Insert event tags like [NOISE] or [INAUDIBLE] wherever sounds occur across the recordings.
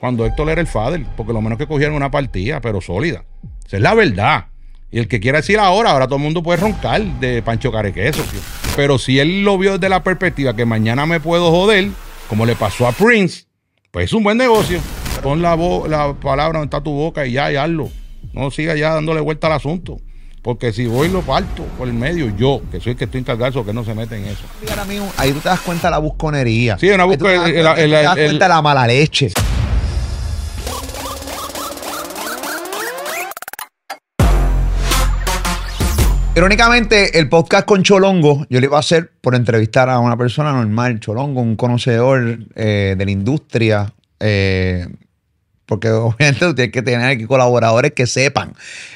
cuando Héctor era el father, porque lo menos que cogieron una partida, pero sólida. Esa es la verdad. Y el que quiera decir ahora, ahora todo el mundo puede roncar de Pancho Carequeso. tío. Pero si él lo vio desde la perspectiva que mañana me puedo joder, como le pasó a Prince, pues es un buen negocio. Pon la, la palabra donde está tu boca y ya, y hazlo. No siga ya dándole vuelta al asunto. Porque si voy lo parto por el medio, yo, que soy el que estoy encargado, eso, que no se mete en eso. Ahora mismo, ahí tú te das cuenta de la busconería. Sí, una Ahí tú te das el- cuenta- el- te das el- cuenta de la mala leche. Irónicamente, el podcast con Cholongo, yo lo iba a hacer por entrevistar a una persona normal, Cholongo, un conocedor eh, de la industria, eh, porque [LAUGHS] obviamente tú tienes que tener aquí colaboradores que sepan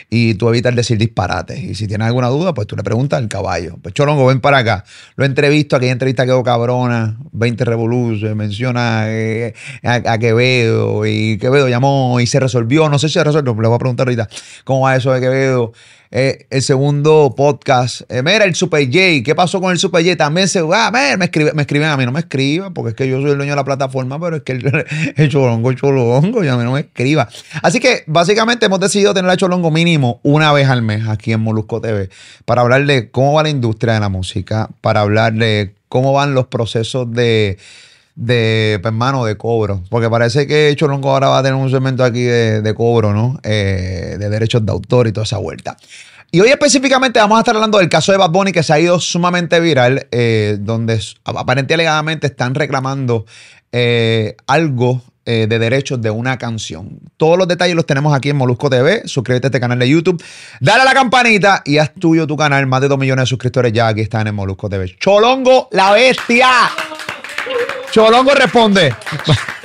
y tú evitas decir disparates. Y si tienes alguna duda, pues tú le preguntas al caballo. Pues Cholongo, ven para acá. Lo entrevisto, aquella entrevista quedó cabrona, 20 revoluciones, menciona eh, a, a Quevedo y Quevedo llamó y se resolvió. No sé si se resolvió, le voy a preguntar ahorita cómo va eso de Quevedo. Eh, el segundo podcast, eh, mira, el Super J, ¿qué pasó con el Super J? También se, ah, mira, me, escribe, me escriben a mí, no me escriba, porque es que yo soy el dueño de la plataforma, pero es que el, [LAUGHS] el cholongo, cholongo, y a mí no me escriba. Así que básicamente hemos decidido tener a Cholongo mínimo una vez al mes aquí en Molusco TV para hablar de cómo va la industria de la música, para hablar de cómo van los procesos de de, pues, hermano, de cobro. Porque parece que Cholongo ahora va a tener un segmento aquí de, cobro, ¿no? Eh, de derechos de autor y toda esa vuelta. Y hoy específicamente vamos a estar hablando del caso de Bad Bunny que se ha ido sumamente viral, eh, donde aparentemente alegadamente están reclamando eh, algo de derechos de una canción. Todos los detalles los tenemos aquí en Molusco TV. Suscríbete a este canal de YouTube. Dale a la campanita y haz tuyo tu canal. Más de 2 millones de suscriptores ya aquí están en Molusco TV. Cholongo, la bestia. Cholongo responde.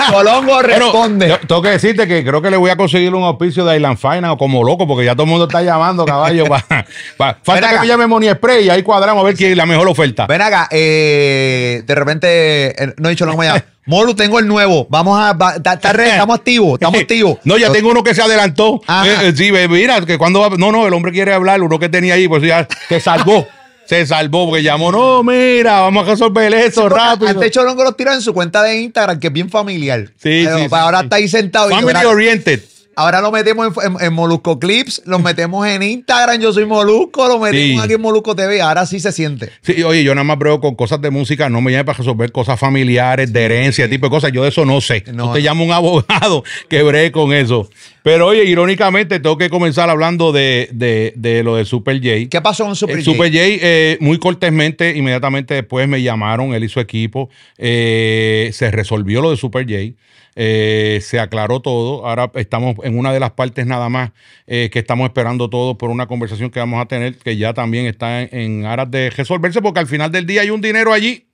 Cholongo responde. tengo que decirte que creo que le voy a conseguir un auspicio de Island Finance o como loco, porque ya todo el mundo está llamando, caballo. [LAUGHS] falta que acá. me llame Money Spray y ahí cuadramos a ver quién es la mejor oferta. Ven acá, eh, de repente, eh, no he dicho me llama. [LAUGHS] Molu, tengo el nuevo. Vamos a. va- ta- ta- re- estamos activos, estamos [LAUGHS] activos. No, ya tengo uno que se adelantó. Eh, eh, sí, mira, que cuando va- No, no, el hombre quiere hablar, uno que tenía ahí, pues ya se salvó. Se salvó porque llamó. No, mira, vamos a resolver eso rápido. Antes Cholongo los tira en su cuenta de Instagram, que es bien familiar. Sí, Pero, sí, sí, ahora sí. está ahí sentado. y Family ahora, oriented. Ahora lo metemos en, en- en Molusco Clips, lo metemos en Instagram, yo soy Molusco, lo metemos Sí. aquí en Molusco TV. Ahora sí se siente. Sí, oye, yo nada más brego con cosas de música, no me llame para resolver cosas familiares, de herencia, ese tipo de cosas. Yo de eso no sé. No, te no. llamo un [LAUGHS] abogado que bregue con eso. Pero oye, irónicamente, tengo que comenzar hablando de, de, de lo de Super J. ¿Qué pasó con Super El J? Super J, eh, muy cortésmente, inmediatamente después me llamaron, él y su equipo. eh, se resolvió lo de Super J. eh, se aclaró todo. Ahora estamos en una de las partes nada más eh, que estamos esperando todo por una conversación que vamos a tener, que ya también está en, en aras de resolverse, porque al final del día hay un dinero allí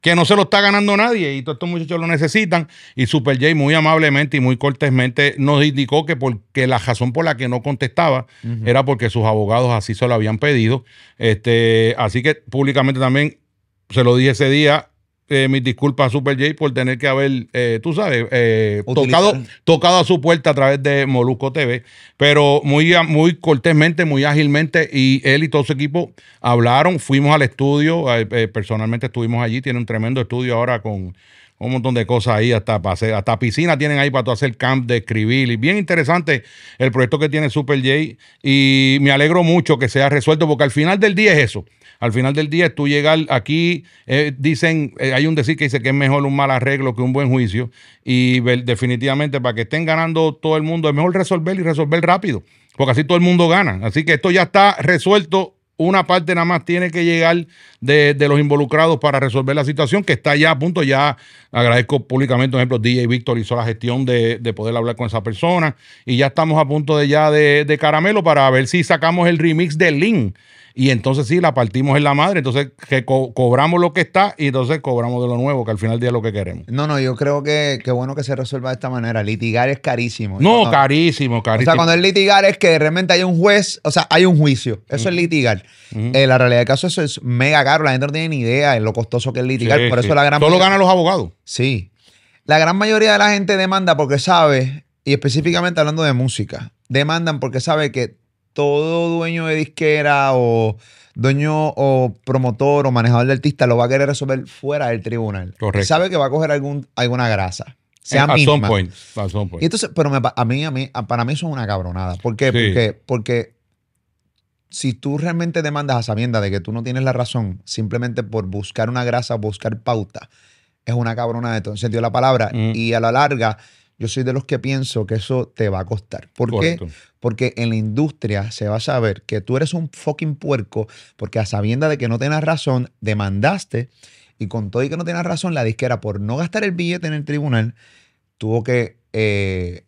que no se lo está ganando nadie y todos estos muchachos lo necesitan. Y Super J muy amablemente y muy cortésmente nos indicó que, porque la razón por la que no contestaba era porque sus abogados así se lo habían pedido. Este, así que públicamente también se lo dije ese día. Eh, mis disculpas a Super J por tener que haber, eh, tú sabes, eh, tocado, tocado a su puerta a través de Molusco TV, pero muy, muy cortésmente, muy ágilmente, y él y todo su equipo hablaron, fuimos al estudio, eh, eh, personalmente estuvimos allí, tiene un tremendo estudio ahora con un montón de cosas ahí, hasta, para hacer- hasta piscina tienen ahí para tú hacer camp de escribir, y bien interesante el proyecto que tiene Super J, y me alegro mucho que sea resuelto, porque al final del día es eso. Al final del día, es tú llegar aquí, eh, dicen, eh, hay un decir que dice que es mejor un mal arreglo que un buen juicio. Y definitivamente, para que estén ganando todo el mundo, es mejor resolver y resolver rápido, porque así todo el mundo gana. Así que esto ya está resuelto. Una parte nada más tiene que llegar de, de los involucrados para resolver la situación, que está ya a punto. Ya agradezco públicamente, por ejemplo, DJ Víctor hizo la gestión de, de poder hablar con esa persona. Y ya estamos a punto de ya de, de caramelo para ver si sacamos el remix de Link. Y entonces sí, la partimos en la madre. Entonces que co- cobramos lo que está y entonces cobramos de lo nuevo, que al final del día es lo que queremos. No, no, yo creo que, que bueno que se resuelva de esta manera. Litigar es carísimo. No, No, carísimo, O carísimo. sea, cuando es litigar es que realmente hay un juez, o sea, hay un juicio. Eso es litigar. Eh, la realidad del caso eso es mega caro. La gente no tiene ni idea de lo costoso que es litigar. Sí, Por sí. eso la gran Solo mayoría- ganan los abogados. Sí. La gran mayoría de la gente demanda porque sabe, y específicamente hablando de música, demandan porque sabe que todo dueño de disquera o dueño o promotor o manejador de artista lo va a querer resolver fuera del tribunal. Correcto. Y sabe que va a coger algún, alguna grasa. sea At misma. some point. At some point. Y entonces, pero me a mí, a mí, para mí eso es una cabronada. ¿Por qué? Sí. Porque, porque si tú realmente demandas a sabienda de que tú no tienes la razón, simplemente por buscar una grasa, buscar pauta, es una cabronada de todo el sentido de la palabra. Mm. Y a la larga, yo soy de los que pienso que eso te va a costar. ¿Por Correcto. qué? Porque en la industria se va a saber que tú eres un fucking puerco porque a sabienda de que no tienes razón, demandaste y con todo y que no tienes razón, la disquera por no gastar el billete en el tribunal tuvo que eh,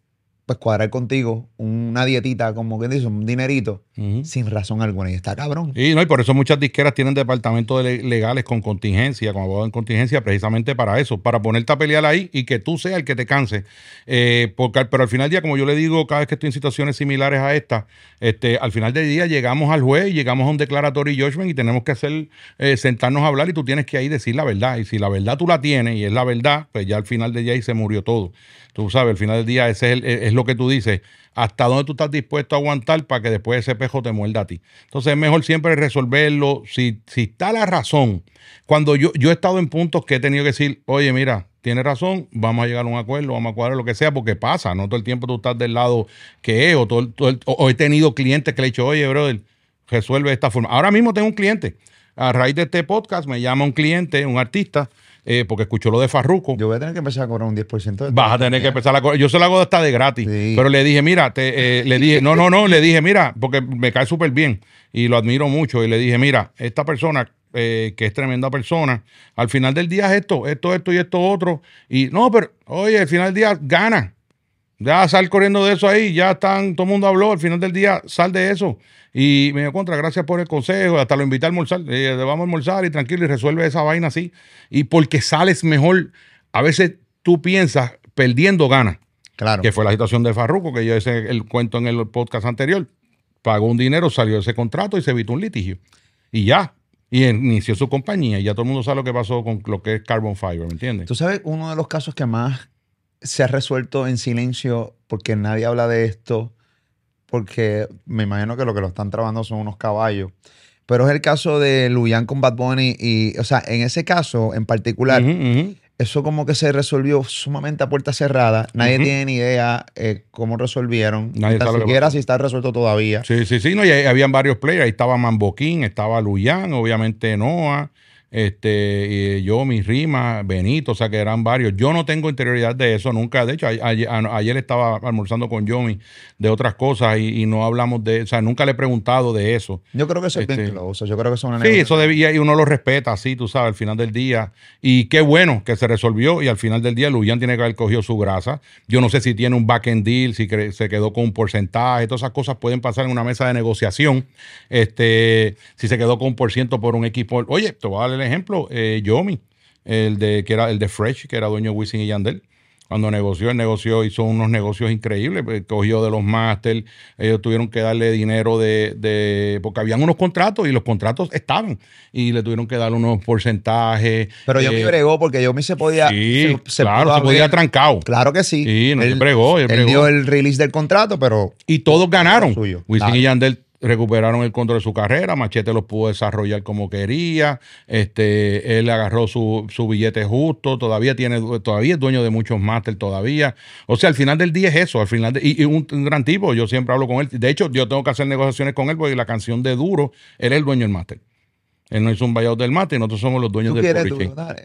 pues cuadrar contigo una dietita, como que dice, un dinerito, sin razón alguna. Y está cabrón. Y, no, y por eso muchas disqueras tienen departamentos de le- legales con contingencia, con abogados en contingencia, precisamente para eso, para ponerte a pelear ahí y que tú seas el que te canse. Eh, porque, pero al final del día, como yo le digo cada vez que estoy en situaciones similares a esta, este, al final del día llegamos al juez y llegamos a un declaratory judgment y tenemos que hacer, eh, sentarnos a hablar y tú tienes que ahí decir la verdad. Y si la verdad tú la tienes y es la verdad, pues ya al final del día ahí se murió todo. Tú sabes, al final del día ese es, el- es lo que tú dices. Hasta dónde tú estás dispuesto a aguantar para que después ese pejo te muerda a ti. Entonces es mejor siempre resolverlo. Si, si está la razón, cuando yo, yo he estado en puntos que he tenido que decir, oye, mira, tienes razón, vamos a llegar a un acuerdo, vamos a cuadrar lo que sea, porque pasa, no todo el tiempo tú estás del lado que es, o, todo todo el- o- o he tenido clientes que le he dicho, oye, brother, resuelve de esta forma. Ahora mismo tengo un cliente. A raíz de este podcast me llama un cliente, un artista, eh, porque escuchó lo de Farruco. Yo voy a tener que empezar a cobrar un 10% de Vas a tener que empezar a co- Yo se lo hago hasta de gratis. Sí. Pero le dije, mira, te, eh, le dije, no, no, no, le dije, mira, porque me cae súper bien y lo admiro mucho. Y le dije, mira, esta persona, eh, que es tremenda persona, al final del día es esto, esto, esto y esto otro. Y no, pero, oye, al final del día gana. Ya sal corriendo de eso ahí, ya están, todo el mundo habló, al final del día sal de eso. Y me dio contra, gracias por el consejo, hasta lo invité a almorzar, eh, vamos a almorzar y tranquilo y resuelve esa vaina así. Y porque sales mejor, a veces tú piensas, perdiendo ganas, Claro. que fue la situación de Farruco, que yo ese el cuento en el podcast anterior. Pagó un dinero, salió ese contrato y se evitó un litigio. Y ya. Y inició su compañía. Y ya todo el mundo sabe lo que pasó con lo que es Carbon Fiber, ¿me entiendes? Tú sabes, uno de los casos que más se ha resuelto en silencio porque nadie habla de esto, porque me imagino que lo que lo están trabajando son unos caballos. Pero es el caso de Luyan con Bad Bunny y, o sea, en ese caso en particular, eso como que se resolvió sumamente a puerta cerrada. Nadie Ujú. tiene ni idea eh, cómo resolvieron. Nadie Ni que siquiera si está resuelto todavía. Sí, sí, sí. No, y habían varios players. Ahí estaba Mamboquín, estaba Luyan, obviamente Noah, este, yo, mis rimas, Benito, o sea que eran varios. Yo no tengo interioridad de eso nunca. De hecho, a- ayer, a- ayer estaba almorzando con Yomi de otras cosas y, y no hablamos de, o sea, nunca le he preguntado de eso. Yo creo que eso es bien Este, close. Yo creo que una Sí, eso debía y uno lo respeta así, tú sabes, al final del día. Y qué bueno que se resolvió y al final del día Luyan tiene que haber cogido su grasa. Yo no sé si tiene un back-end deal, si se quedó con un porcentaje, todas esas cosas pueden pasar en una mesa de negociación. Este, si se quedó con un por ciento por un equipo. Oye, te voy a dar el ejemplo, eh, Yomi, el de, que era el de Fresh, que era dueño de Wisin y Yandel. Cuando negoció, él negoció, hizo unos negocios increíbles, pues, cogió de los máster, ellos tuvieron que darle dinero de, de, porque habían unos contratos y los contratos estaban, y le tuvieron que dar unos porcentajes. Pero yo eh, me bregó porque yo me se podía. Sí, se- se claro, pudo se podía trancado. Claro que sí. Sí, no, él él, bregó, él él bregó. dio el release del contrato, pero Y todos ganaron. Suyo. Wisin Claro. y Yandel recuperaron el control de su carrera, Machete los pudo desarrollar como quería, este, él agarró su, su billete justo, todavía tiene, todavía es dueño de muchos máster todavía. O sea, al final del día es eso, al final de- y, y un, un gran tipo, yo siempre hablo con él. De hecho, yo tengo que hacer negociaciones con él porque la canción de Duro, él es el dueño del máster. Él no hizo un buyout del máster y nosotros somos los dueños Tú del. Duro,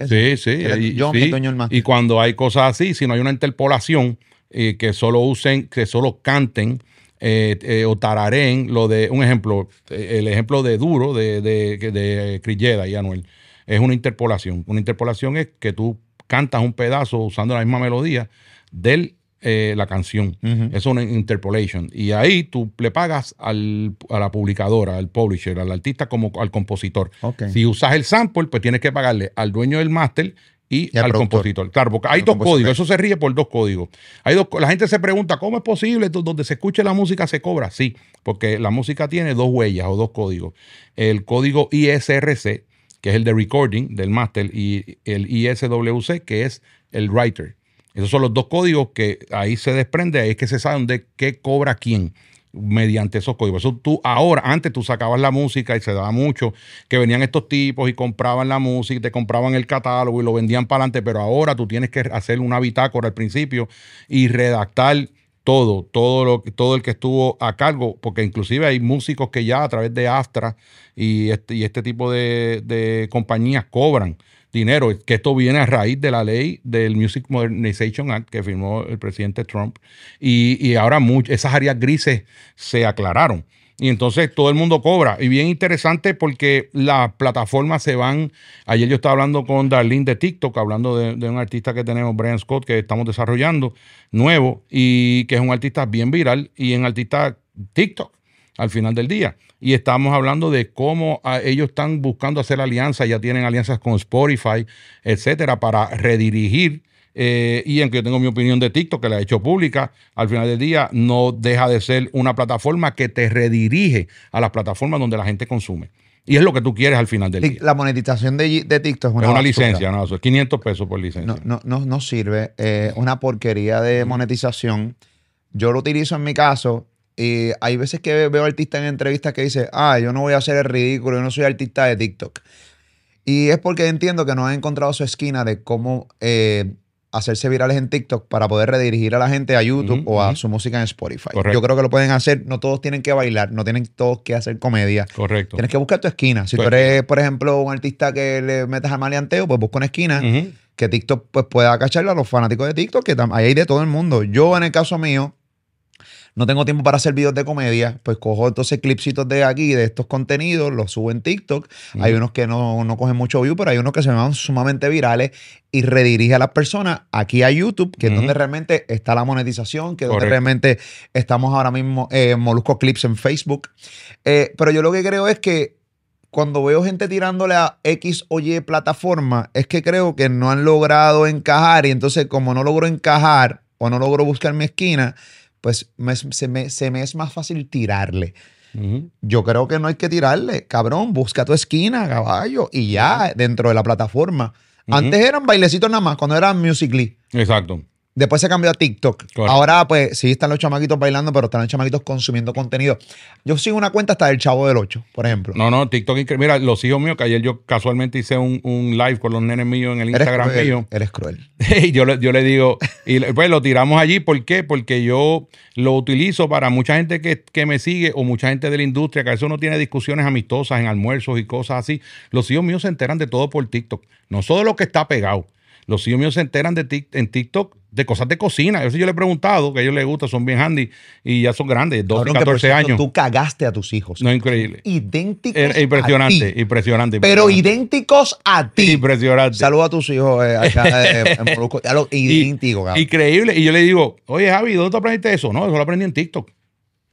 Sí, sí. Y- yo, sí. dueño del máster. Y cuando hay cosas así, si no hay una interpolación, eh, que solo usen, que solo canten eh, eh, o tararen lo de, un ejemplo, eh, el ejemplo de Duro de, de, de, Crilleda y Anuel, es una interpolación. Una interpolación es que tú cantas un pedazo usando la misma melodía de la canción. Es una interpolation. Y ahí tú le pagas al, a la publicadora, al publisher, al artista como al compositor. Ok. Si usas el sample, pues tienes que pagarle al dueño del máster y, Y al productor. compositor. Claro, porque hay dos compositor. códigos. Eso se ríe por dos códigos. Hay dos, la gente se pregunta, ¿cómo es posible? Do- Donde se escuche la música se cobra. Sí, porque la música tiene dos huellas o dos códigos. El código ISRC, que es el de recording del máster, y el ISWC, que es el writer. Esos son los dos códigos que ahí se desprende, ahí es que se sabe dónde qué cobra quién. Mediante esos códigos. Eso tú, ahora, antes tú sacabas la música y se daba mucho, que venían estos tipos y compraban la música, y te compraban el catálogo y lo vendían para adelante, pero ahora tú tienes que hacer una bitácora al principio y redactar todo, todo, lo, todo el que estuvo a cargo, porque inclusive hay músicos que ya a través de Astra y este, y este tipo de, de compañías cobran dinero, que esto viene a raíz de la ley del Music Modernization Act que firmó el presidente Trump. Y, y ahora esas áreas grises se aclararon. Y entonces todo el mundo cobra. Y bien interesante porque las plataformas se van. Ayer yo estaba hablando con Darlene de TikTok, hablando de, de, un artista que tenemos, Brian Scott, que estamos desarrollando, nuevo, y que es un artista bien viral y en artista TikTok al final del día. Y estamos hablando de cómo ah, ellos están buscando hacer alianzas, ya tienen alianzas con Spotify, etcétera, para redirigir. Eh, y aunque yo tengo mi opinión de TikTok, que la he hecho pública, al final del día no deja de ser una plataforma que te redirige a las plataformas donde la gente consume. Y es lo que tú quieres al final del día. La monetización de, de TikTok es una, es una licencia, no, es 500 pesos por licencia. No, no, no, sirve. Es una porquería de monetización. Yo lo utilizo en mi caso y hay veces que veo artistas en entrevistas que dicen, ah, yo no voy a hacer el ridículo, yo no soy artista de TikTok. Y es porque entiendo que no han encontrado su esquina de cómo eh, hacerse virales en TikTok para poder redirigir a la gente a YouTube o a su música en Spotify. Yo creo que lo pueden hacer. No todos tienen que bailar, no tienen todos que hacer comedia. Correcto. Tienes que buscar tu esquina. Si tú eres, por ejemplo, un artista que le metes al maleanteo, pues busca una esquina que TikTok pues, pueda cacharle a los fanáticos de TikTok, que ahí hay de todo el mundo. Yo, en el caso mío, no tengo tiempo para hacer videos de comedia, pues cojo entonces clipsitos de aquí, de estos contenidos, los subo en TikTok. Hay unos que no, no, cogen mucho view, pero hay unos que se me van sumamente virales y redirige a las personas aquí a YouTube, que es donde realmente está la monetización, que es donde realmente estamos ahora mismo en eh, Molusco Clips en Facebook. Eh, pero yo lo que creo es que cuando veo gente tirándole a X o Y plataforma, es que creo que no han logrado encajar y entonces como no logro encajar o no logro buscar mi esquina, pues se, me, es más fácil tirarle. Yo creo que no hay que tirarle. Cabrón, busca tu esquina, caballo, y ya, dentro de la plataforma. Antes eran bailecitos nada más, cuando eran Musical.ly. Exacto. Después se cambió a TikTok. Ahora, pues, sí están los chamaquitos bailando, pero están los chamaquitos consumiendo contenido. Yo sigo una cuenta hasta del Chavo del 8, por ejemplo. No, no, TikTok. Mira, los hijos míos, que ayer yo casualmente hice un, live con los nenes míos en el Instagram mío. Eres cruel. [LAUGHS] Y yo, yo le digo, y pues lo tiramos allí. ¿Por qué? Porque yo lo utilizo para mucha gente que, que me sigue o mucha gente de la industria, que a veces uno tiene discusiones amistosas en almuerzos y cosas así. Los hijos míos se enteran de todo por TikTok. No solo lo que está pegado. Los hijos míos se enteran de en TikTok de cosas de cocina. Eso yo le he preguntado, que a ellos les gusta, son bien handy y ya son grandes, 12, 14 años. Tú cagaste a tus hijos. No, increíble. Idénticos. impresionante, a ti. impresionante. Pero idénticos a ti. Impresionante. Saludos a tus hijos eh, acá [LAUGHS] eh, en. Idéntico, Increíble. Y yo le digo, oye, Javi, ¿dónde te aprendiste eso? No, eso lo aprendí en TikTok.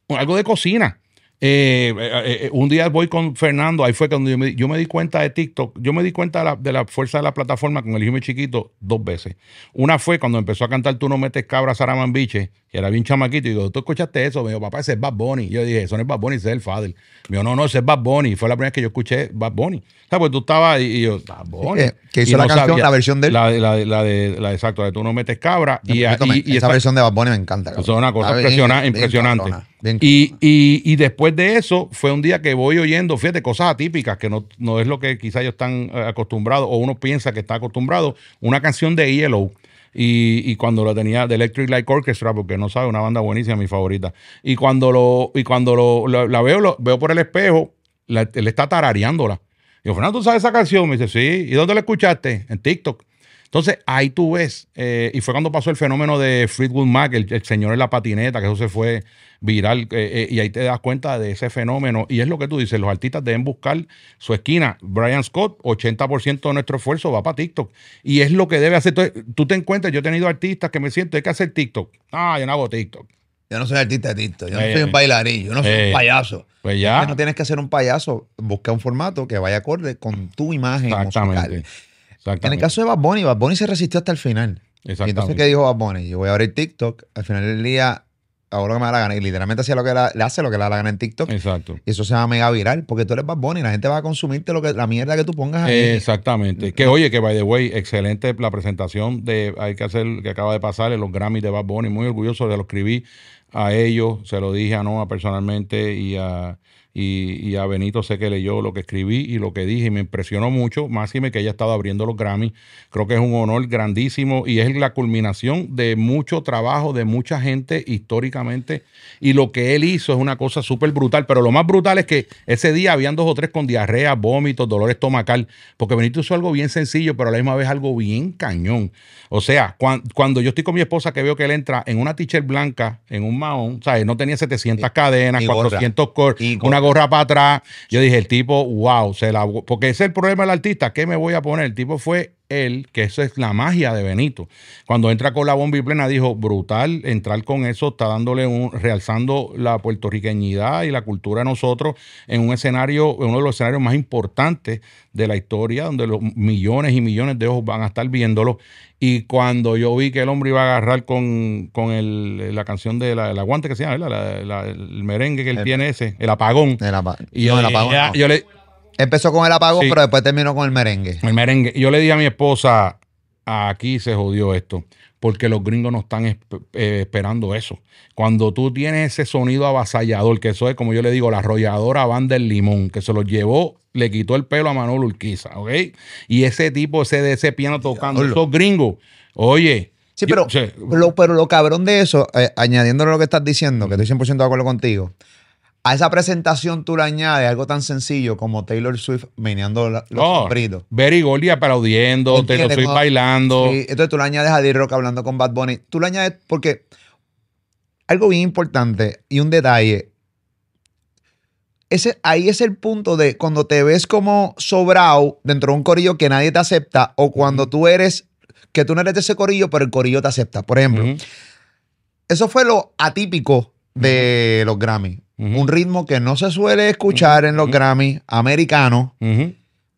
Algo de cocina. Eh, eh, eh, un día voy con Fernando, ahí fue cuando yo me, yo me di cuenta de TikTok, yo me di cuenta de la, de la, fuerza de la plataforma con el hijo chiquito dos veces. Una fue cuando empezó a cantar Tú no metes cabra Saramambiche, que era bien chamaquito, y digo, ¿tú escuchaste eso? Me dijo, papá, ese es Bad Bunny. Yo dije, eso no es Bad Bunny, ese es el Fader. Me dijo, no, no, ese es Bad Bunny. Fue la primera vez que yo escuché Bad Bunny. O sea, pues tú estabas y, yo, Bad Bunny. que hizo la canción, la versión de él. La, la, la, de, la exacto, de Tú no metes cabra. y, y, esa, versión de Bad Bunny me encanta. Eso es una cosa impresionante. Y, y, y después de eso, fue un día que voy oyendo, fíjate, cosas atípicas, que no, no es lo que quizás ellos están eh, acostumbrados, o uno piensa que está acostumbrado. Una canción de Yellow y, cuando lo tenía de Electric Light Orchestra, porque no sabe, una banda buenísima, mi favorita. Y cuando lo, y cuando lo, la veo, lo, veo por el espejo, él está tarareándola. Y yo, Fernando, ¿tú sabes esa canción? Me dice, sí. ¿Y dónde la escuchaste? En TikTok. Entonces, ahí tú ves, eh, y fue cuando pasó el fenómeno de Fleetwood Mac, el, señor en la patineta, que eso se fue viral, eh, eh, y ahí te das cuenta de ese fenómeno. Y es lo que tú dices, los artistas deben buscar su esquina. Brian Scott, 80% de nuestro esfuerzo va para TikTok. Y es lo que debe hacer. tú te encuentras, yo he tenido artistas que me siento, hay que hacer TikTok. Ah, yo no hago TikTok. Yo no soy artista de TikTok, yo no soy un bailarín, yo no soy un payaso. Pues ya. No tienes que ser un payaso, busca un formato que vaya acorde con tu imagen musical. En el caso de Bad Bunny, Bad Bunny se resistió hasta el final. Y entonces, ¿qué dijo Bad Bunny? Yo voy a abrir TikTok. Al final del día, hago lo que me da la gana. Y literalmente hacía lo que la- le hace lo que le da la gana en TikTok. Exacto. Y eso se va mega viral porque tú eres Bad Bunny y la gente va a consumirte lo que, la mierda que tú pongas ahí. Exactamente. Que oye, que by the way, excelente la presentación de hay que hacer que acaba de pasar en los Grammys de Bad Bunny. Muy orgulloso de lo escribí a ellos, se lo dije a Noah personalmente y a y, y a Benito sé que leyó lo que escribí y lo que dije y me impresionó mucho, máxime que haya estado abriendo los Grammys. Creo que es un honor grandísimo y es la culminación de mucho trabajo de mucha gente históricamente y lo que él hizo es una cosa súper brutal, pero lo más brutal es que ese día habían dos o tres con diarrea, vómitos, dolor estomacal, porque Benito hizo algo bien sencillo, pero a la misma vez algo bien cañón. O sea, cuan- cuando yo estoy con mi esposa que veo que él entra en una t-shirt blanca, en un mahón, ¿sabes? No tenía 700 cadenas, y gorra. 400 cor, Y una gorra para atrás. Yo dije, el tipo, wow, se la, porque ese es el problema del artista, ¿qué me voy a poner? El tipo fue él, que eso es la magia de Benito. Cuando entra con la bomba y plena, dijo, brutal, entrar con eso está dándole un, realzando la puertorriqueñidad y la cultura de nosotros en un escenario, en uno de los escenarios más importantes de la historia, donde los millones y millones de ojos van a estar viéndolo. Y cuando yo vi que el hombre iba a agarrar con, con el- la canción de la, aguante que se llama, ¿verdad? La- la- el merengue que él El- tiene ese, el apagón. El apa- Y no, yo, el apagón no. yo le, Empezó con el apagón, Sí. pero después terminó con el merengue. el merengue. Yo le dije a mi esposa, aquí se jodió esto, porque los gringos no están esp- eh, esperando eso. Cuando tú tienes ese sonido avasallador, que eso es como yo le digo, la arrolladora banda del limón, que se lo llevó, le quitó el pelo a Manolo Urquiza, ¿ok? Y ese tipo, ese de ese piano tocando, Diablo. esos gringos, oye. Sí, yo- pero, o sea, lo, pero lo cabrón de eso, eh, añadiéndole lo que estás diciendo, que estoy 100% de acuerdo contigo, a esa presentación tú le añades algo tan sencillo como Taylor Swift meneando la- los oh, sombritos. Berry Gordy aplaudiendo, estoy Como- bailando. Sí, entonces tú le añades a D-Rock hablando con Bad Bunny. Tú le añades porque algo bien importante y un detalle. Ese, ahí es el punto de cuando te ves como sobrado dentro de un corillo que nadie te acepta o cuando tú eres, que tú no eres de ese corillo, pero el corillo te acepta. Por ejemplo, eso fue lo atípico de los Grammy. Un ritmo que no se suele escuchar en los. Grammy americanos,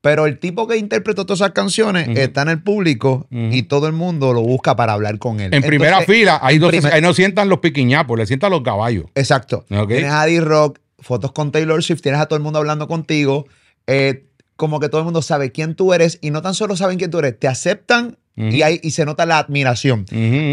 pero el tipo que interpretó todas esas canciones está en el público y todo el mundo lo busca para hablar con él. En primera fila, ahí, no se- primer- ahí no sientan los piquiñapos, le sientan los caballos. Exacto. Tienes a D-Rock, fotos con Taylor Swift, tienes a todo el mundo hablando contigo. eh, como que todo el mundo sabe quién tú eres y no tan solo saben quién tú eres, te aceptan Y, ahí, y se nota la admiración.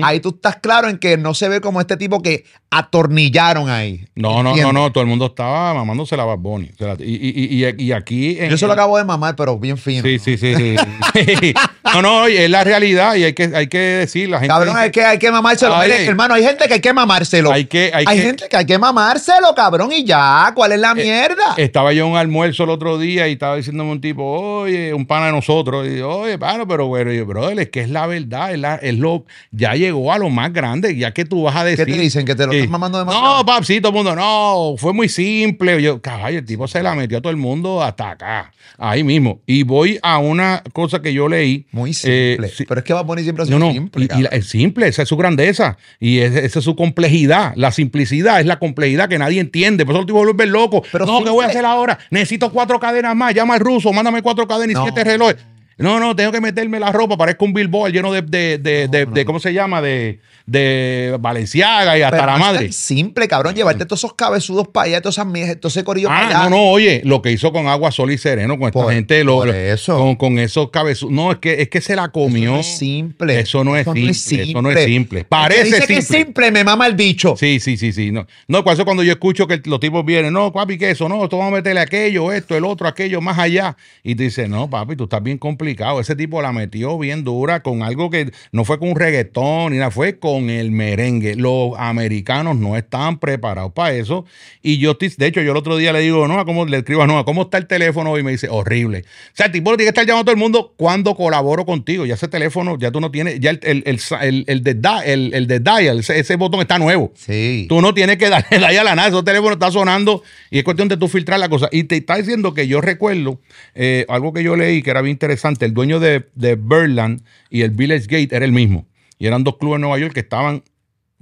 Ahí tú estás claro en que no se ve como este tipo que atornillaron ahí. No, no, no, no, todo el mundo estaba mamándose la Bad Bunny. Y, y, y, y aquí. en- Yo se lo acabo de mamar, pero bien fino. Sí, sí, sí. sí. [LAUGHS] [LAUGHS] [LAUGHS] no, no, es la realidad y hay que, hay que decir. La gente Cabrón, es que hay que mamárselo. Ay, Mire, ay. hermano, hay gente que hay que mamárselo. Hay que- hay hay que- gente que hay que mamárselo, cabrón, y ya. ¿Cuál es la mierda? Estaba yo en un almuerzo el otro día y estaba diciéndome un tipo, oye, un pana de nosotros, y yo, oye, pana, pero bueno, y yo, brother, es que es la verdad, es, la- es lo, ya llegó a lo más grande, ya que tú vas a decir. ¿Qué te dicen? ¿Que te lo estás mamando demasiado? No, pap, sí, todo el mundo, no, fue muy simple. Yo, caballo, el tipo se la metió a todo el mundo hasta acá, ahí mismo. Y voy a una cosa que yo leí. Muy eh, simple. Pero es que Bad Bunny siempre ha sido no, simple. y- y, cabrón. la- es simple, esa es su grandeza y es- esa es su complejidad. La simplicidad es la complejidad que nadie entiende. Por eso el tipo vuelve loco. Pero no, ¿qué voy a simple. hacer ahora? Necesito cuatro cadenas más. Llama al ruso, mándame cuatro cadenas y No. siete relojes. No, no, tengo que meterme la ropa. Parezco un billboard lleno de, de, de, de- de- ¿cómo se llama? De, de Valenciaga y hasta Pero la es madre. simple, cabrón. Llevarte todos esos cabezudos para allá, todas esas mierdas, todo ese corillo para Ah, allá. no, no, oye, lo que hizo con agua, sol y sereno, con esta Por- gente, lo, por eso. Con, con esos cabezos. No, es que, es que se la Eso comió. no es simple. Eso no es simple, eso no es simple. Parece dice que es simple. simple, me mama el bicho. Sí, sí, sí, sí. No, no por eso cuando yo escucho que los tipos vienen, no, papi, que eso, no, esto vamos a meterle aquello, esto, el otro, aquello, más allá. Y te dice, no, papi, tú estás bien complicado. Ese tipo la metió bien dura con algo que no fue con un reggaetón ni nada, fue con el merengue. Los americanos no estaban preparados para eso. Y yo, de hecho, yo el otro día le digo, no, ¿cómo le escribo a Noah? ¿Cómo está el teléfono? Y me dice, horrible. O sea, el tipo tiene que estar llamando a todo el mundo cuando colaboro contigo. Ya ese teléfono, ya tú no tienes, ya el, el, el, el, el de, el, el de dial, ese, ese botón está nuevo. Sí. Tú no tienes que darle [LAUGHS] ahí a la nada. Ese teléfono está sonando y es cuestión de tú filtrar la cosa. Y te está diciendo que yo recuerdo eh, algo que yo leí que era bien interesante. El dueño de, de Birdland y el Village Gate era el mismo. Y eran dos clubes en Nueva York que estaban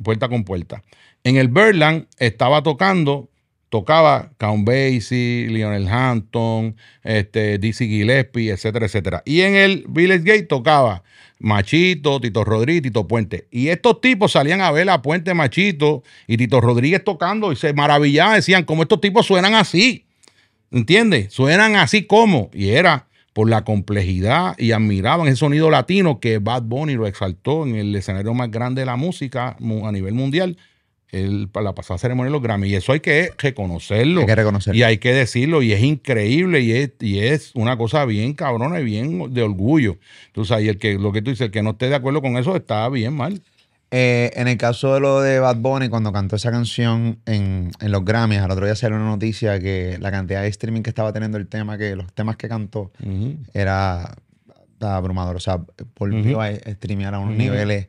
puerta con puerta. En el Birdland estaba tocando tocaba Count Basie, Lionel Hampton, este, Dizzy Gillespie, etcétera, etcétera. Y en el Village Gate tocaba Machito, Tito Rodríguez, Tito Puente. Y estos tipos salían a ver a Puente Machito y Tito Rodríguez tocando y se maravillaban, decían, ¿cómo estos tipos suenan así? ¿Entiendes? Suenan así como. Y era por la complejidad y admiraban ese sonido latino que Bad Bunny lo exaltó en el escenario más grande de la música a nivel mundial el, la pasada ceremonia de los Grammy. Y eso hay que reconocerlo. Hay que reconocerlo. Y hay que decirlo. Y es increíble. Y es, y es una cosa bien cabrona y bien de orgullo. Sabes, y el que, lo que tú dices, el que no esté de acuerdo con eso está bien mal. Eh, en el caso de lo de Bad Bunny, cuando cantó esa canción en, en los Grammys, al otro día salió una noticia que la cantidad de streaming que estaba teniendo el tema, que los temas que cantó, era abrumador. O sea, volvió a streamear a unos niveles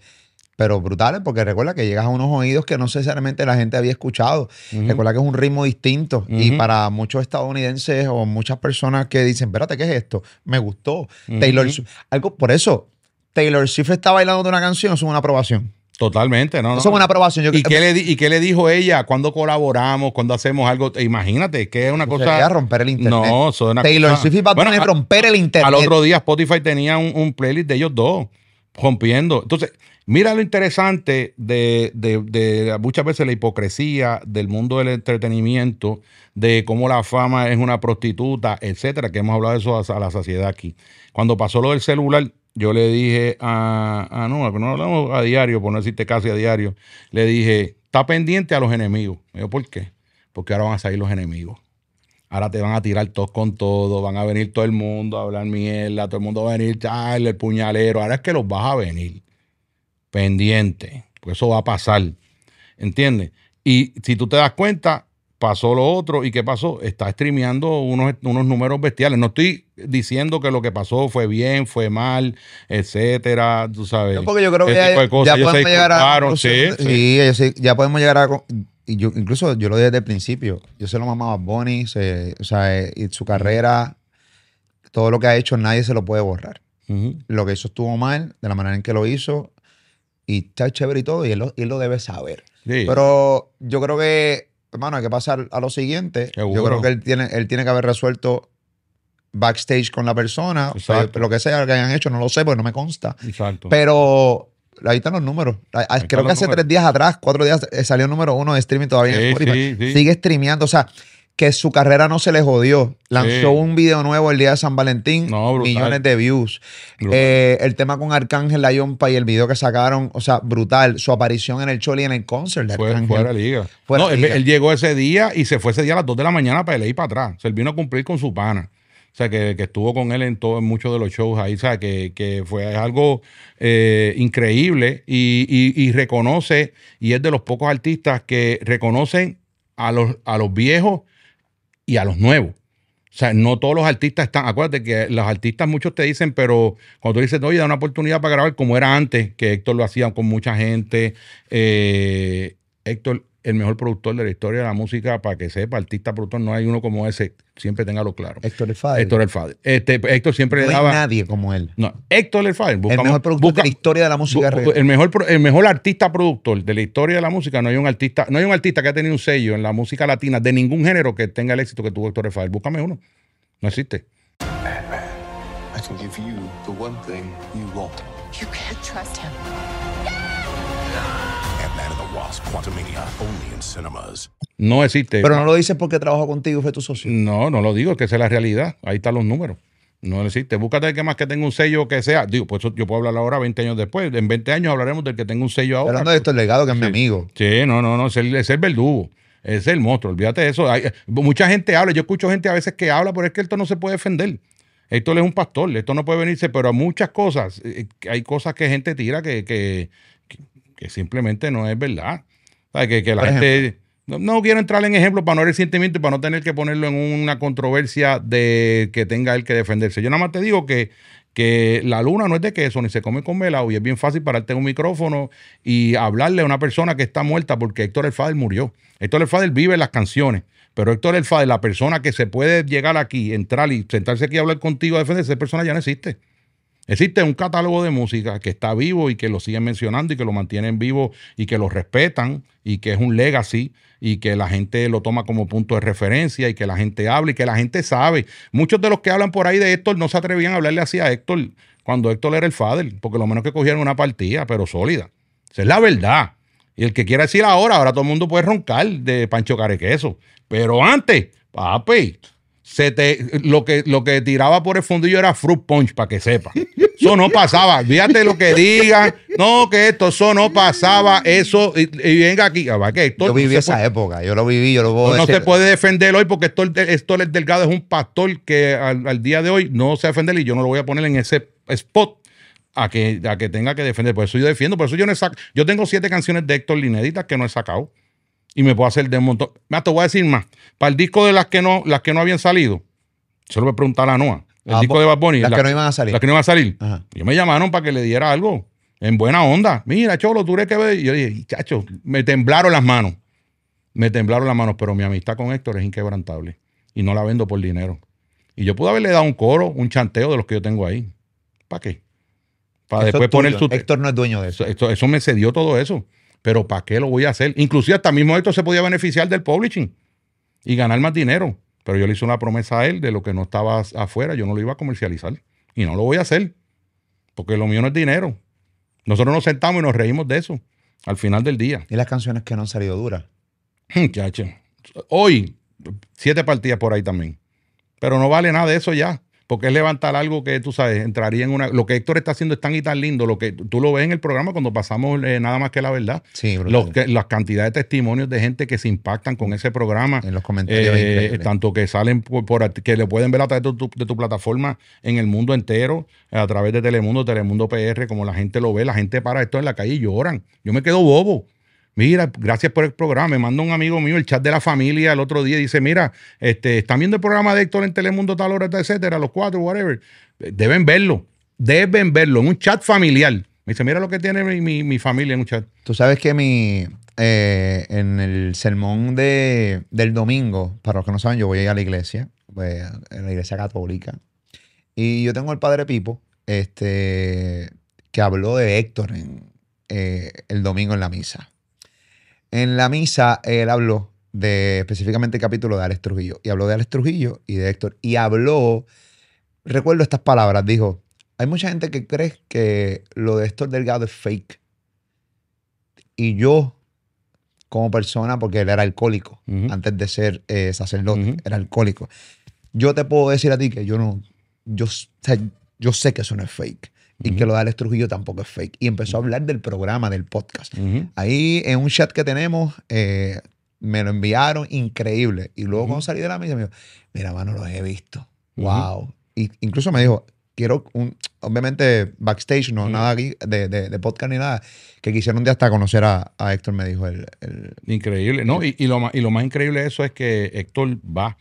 pero brutales, porque recuerda que llegas a unos oídos que no necesariamente la gente había escuchado. Recuerda que es un ritmo distinto. Y para muchos estadounidenses o muchas personas que dicen, espérate, ¿qué es esto? Me gustó. Taylor algo Por eso, Taylor Swift está bailando de una canción, es una aprobación. Totalmente, ¿no? Eso es una aprobación. ¿Y, qué le, ¿Y qué le dijo ella cuando colaboramos, cuando hacemos algo? Imagínate, que es una cosa. romper el internet. No, eso es una Taylor Swift y bueno, romper el internet. Al otro día Spotify tenía un, un playlist de ellos dos rompiendo. Entonces, Mira lo interesante de, muchas veces la hipocresía del mundo del entretenimiento, de cómo la fama es una prostituta, etcétera, que hemos hablado de eso a, la saciedad aquí. Cuando pasó lo del celular, yo le dije a, a no, no hablamos a diario, por no decirte casi a diario, le dije, está pendiente a los enemigos. Me dijo, ¿por qué? Porque ahora van a salir los enemigos. Ahora te van a tirar todos con todo, van a venir todo el mundo a hablar mierda, todo el mundo va a venir, el puñalero. Ahora es que los vas a venir pendiente, pues eso va a pasar, ¿entiendes? Y si tú te das cuenta, pasó lo otro y ¿qué pasó? Está streameando unos, unos números bestiales. No estoy diciendo que lo que pasó fue bien, fue mal, etcétera, tú sabes. porque yo creo que ya, podemos llegar a... Sí, ya podemos llegar a... Y yo, incluso yo lo dije desde el principio. Yo se lo mamaba a Bonnie, o sea, eh, y su carrera, todo lo que ha hecho, nadie se lo puede borrar. Lo que hizo estuvo mal, de la manera en que lo hizo, y está chévere y todo, y él lo, debe saber. Pero yo creo que, hermano, hay que pasar a lo siguiente. Yo creo que él tiene, él tiene que haber resuelto backstage con la persona, lo que sea que hayan hecho, no lo sé, porque no me consta. Exacto. Pero ahí están los números. creo que hace tres días atrás, cuatro días, eh, salió el número uno de streaming todavía Sigue streameando. O sea, que su carrera no se le jodió. Lanzó un video nuevo el día de San Valentín, millones de views. Eh, el tema con Arcángel, La Yompa y el video que sacaron, o sea, brutal. Su aparición en el Choli en el concert de Fue, fuera liga. no, él, llegó ese día y se fue ese día a las 2 de la mañana para ir para atrás. Se vino a cumplir con su pana. O sea, que, estuvo con él en, todo, muchos de los shows ahí. O sea, que, fue algo eh, increíble y, y reconoce, y es de los pocos artistas que reconocen a los, a los viejos y a los nuevos. O sea, no todos los artistas están. Acuérdate que los artistas muchos te dicen, pero cuando tú dices, oye, da una oportunidad para grabar, como era antes, que Héctor lo hacía con mucha gente. Eh, Héctor el mejor productor de la historia de la música, para que sepa, artista productor, no hay uno como ese, siempre téngalo claro. Héctor El Fader. Héctor El Fader. Este, Héctor siempre no le daba. hay nadie como él. No, Héctor El Fader. el mejor productor de la historia de la música. el, mejor, el mejor artista productor de la historia de la música, no hay un artista, no hay un artista que ha tenido un sello en la música latina de ningún género que tenga el éxito que tuvo Héctor El Fader. Búscame uno. No existe. I can give you the one thing you want. You can't trust him. No existe. Pero no lo dices porque trabajo contigo y fue tu socio. No, no lo digo, que esa es la realidad. Ahí están los números. No existe. Búscate el que más que tenga un sello que sea. Digo, pues yo puedo hablar ahora 20 años después. En 20 años hablaremos del que tenga un sello ahora. Hablando de esto, el legado que es mi amigo. Sí, no, no, no. Es el, es el verdugo. Es el monstruo. Olvídate de eso. Hay, mucha gente habla. Yo escucho gente a veces que habla, pero es que esto no se puede defender. Esto es un pastor. Esto no puede venirse, pero a muchas cosas. Eh, hay cosas que gente tira que, que, que simplemente no es verdad. Que, que la gente no, quiero entrar en ejemplos para no herir sentimiento y para no tener que ponerlo en una controversia de que tenga él que defenderse. Yo nada más te digo que, que la luna no es de queso ni se come con melado y es bien fácil pararte en un micrófono y hablarle a una persona que está muerta porque Héctor El Fader murió. Héctor El Fader vive las canciones, pero Héctor El Fader, la persona que se puede llegar aquí, entrar y sentarse aquí a hablar contigo a defenderse, esa persona ya no existe. Existe un catálogo de música que está vivo y que lo siguen mencionando y que lo mantienen vivo y que lo respetan y que es un legacy y que la gente lo toma como punto de referencia y que la gente habla y que la gente sabe. Muchos de los que hablan por ahí de Héctor no se atrevían a hablarle así a Héctor cuando Héctor era el father, porque lo menos que cogieron una partida, pero sólida. Esa es la verdad. Y el que quiera decir ahora, ahora todo el mundo puede roncar de Pancho Carequeso. Pero antes, papi, se te, lo, que, lo que tiraba por el fundillo era fruit punch, para que sepa. Eso no pasaba. Fíjate lo que digan. No, que esto, eso no pasaba. Eso, y, venga aquí. Ah, que yo viví esa época. Yo lo viví, yo lo puedo No, se puede defender hoy porque esto, esto el Delgado es un pastor que al, día de hoy no se defender y yo no lo voy a poner en ese spot a que, a que tenga que defender. Por eso yo defiendo. Por eso yo no he Yo tengo siete canciones de Héctor Linéditas que no he sacado y me puedo hacer de un montón. Mira, te voy a decir más. Para el disco de las que no, las que no habían salido, se lo voy a preguntar a Noah. El ah, disco de Bad Bunny. Las, que no iban a salir. Las que no iban a salir. Yo me llamaron para que le diera algo. En buena onda. Mira, Cholo, tú eres que ver. Y yo dije, chacho, me temblaron las manos. Me temblaron las manos, pero mi amistad con Héctor es inquebrantable. Y no la vendo por dinero. Y yo pude haberle dado un coro, un chanteo de los que yo tengo ahí. ¿Para qué? Para después poner su. Héctor no es dueño de eso. eso. me cedió todo eso. Pero ¿para qué lo voy a hacer? Inclusive hasta mismo esto se podía beneficiar del publishing y ganar más dinero. Pero yo le hice una promesa a él de lo que no estaba afuera, yo no lo iba a comercializar. Y no lo voy a hacer. Porque lo mío no es dinero. Nosotros nos sentamos y nos reímos de eso al final del día. ¿Y las canciones que no han salido duras? [CLEARS THROAT] Hoy, siete partidas por ahí también. Pero no vale nada de eso ya porque es levantar algo que tú sabes, entraría en una. Lo que Héctor está haciendo es tan y tan lindo, lo que tú lo ves en el programa cuando pasamos eh, nada más que la verdad. Sí, que, Las cantidades de testimonios de gente que se impactan con ese programa. En los comentarios. Eh, tanto que salen por, que le pueden ver a través de tu, de tu, plataforma en el mundo entero, a través de Telemundo, Telemundo PR, como la gente lo ve, la gente para esto en la calle y lloran. Yo me quedo bobo. Mira, gracias por el programa. Me manda un amigo mío el chat de la familia el otro día dice, mira, este, están viendo el programa de Héctor en Telemundo, tal hora, etcétera, los cuatro, whatever. Deben verlo, deben verlo en un chat familiar. Me dice, mira lo que tiene mi, familia en un chat. Tú sabes que mi, eh, en el sermón de, del domingo, para los que no saben, yo voy a ir a la iglesia, pues, a la iglesia católica. Y yo tengo el padre Pipo, este, que habló de Héctor en, eh, el domingo en la misa. En la misa él habló de específicamente el capítulo de Alex Trujillo. Y habló de Alex Trujillo y de Héctor. Y habló, recuerdo estas palabras, dijo, hay mucha gente que cree que lo de Héctor Delgado es fake. Y yo, como persona, porque él era alcohólico, antes de ser eh, sacerdote, era alcohólico. Yo te puedo decir a ti que yo no, yo, yo sé que eso no es fake y que lo de Alex Trujillo tampoco es fake. Y empezó a hablar del programa, del podcast. Ahí en un chat que tenemos, eh, me lo enviaron, increíble. Y luego cuando salí de la misa, me dijo, mira, mano, los he visto. Wow. Y incluso me dijo, quiero un, obviamente backstage, no nada aquí de, de, podcast ni nada, que quisiera un día hasta conocer a, Héctor, me dijo el... Increíble, ¿no? Y, lo más, y lo más increíble de eso es que Héctor va.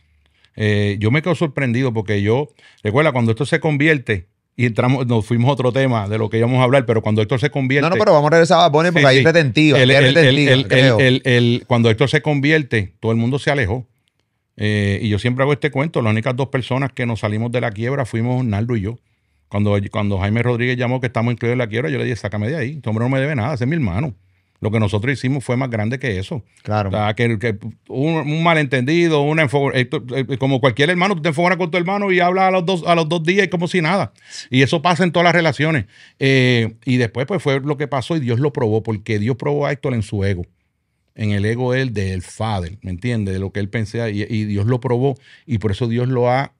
Eh, yo me quedo sorprendido porque yo, recuerda, cuando esto se convierte, y entramos, nos fuimos a otro tema de lo que íbamos a hablar, pero cuando Héctor se convierte. No, no, pero vamos a regresar a Bonnie porque ahí El, cuando Héctor se convierte, todo el mundo se alejó. Eh, y yo siempre hago este cuento: las únicas dos personas que nos salimos de la quiebra fuimos Naldo y yo. Cuando, cuando Jaime Rodríguez llamó que estamos incluidos en la quiebra, yo le dije, sácame de ahí. Este hombre no me debe nada, ese es mi hermano. Lo que nosotros hicimos fue más grande que eso. Claro. O sea, que, un, malentendido, una eh, eh, como cualquier hermano, tú te enfogas con tu hermano y hablas a los dos, a los dos días y como si nada. Y eso pasa en todas las relaciones. Eh, y después, pues fue lo que pasó y Dios lo probó, porque Dios probó a Héctor en su ego. En el ego él del Father, ¿me entiendes? De lo que él pensaba. Y, Dios lo probó. Y por eso Dios lo ha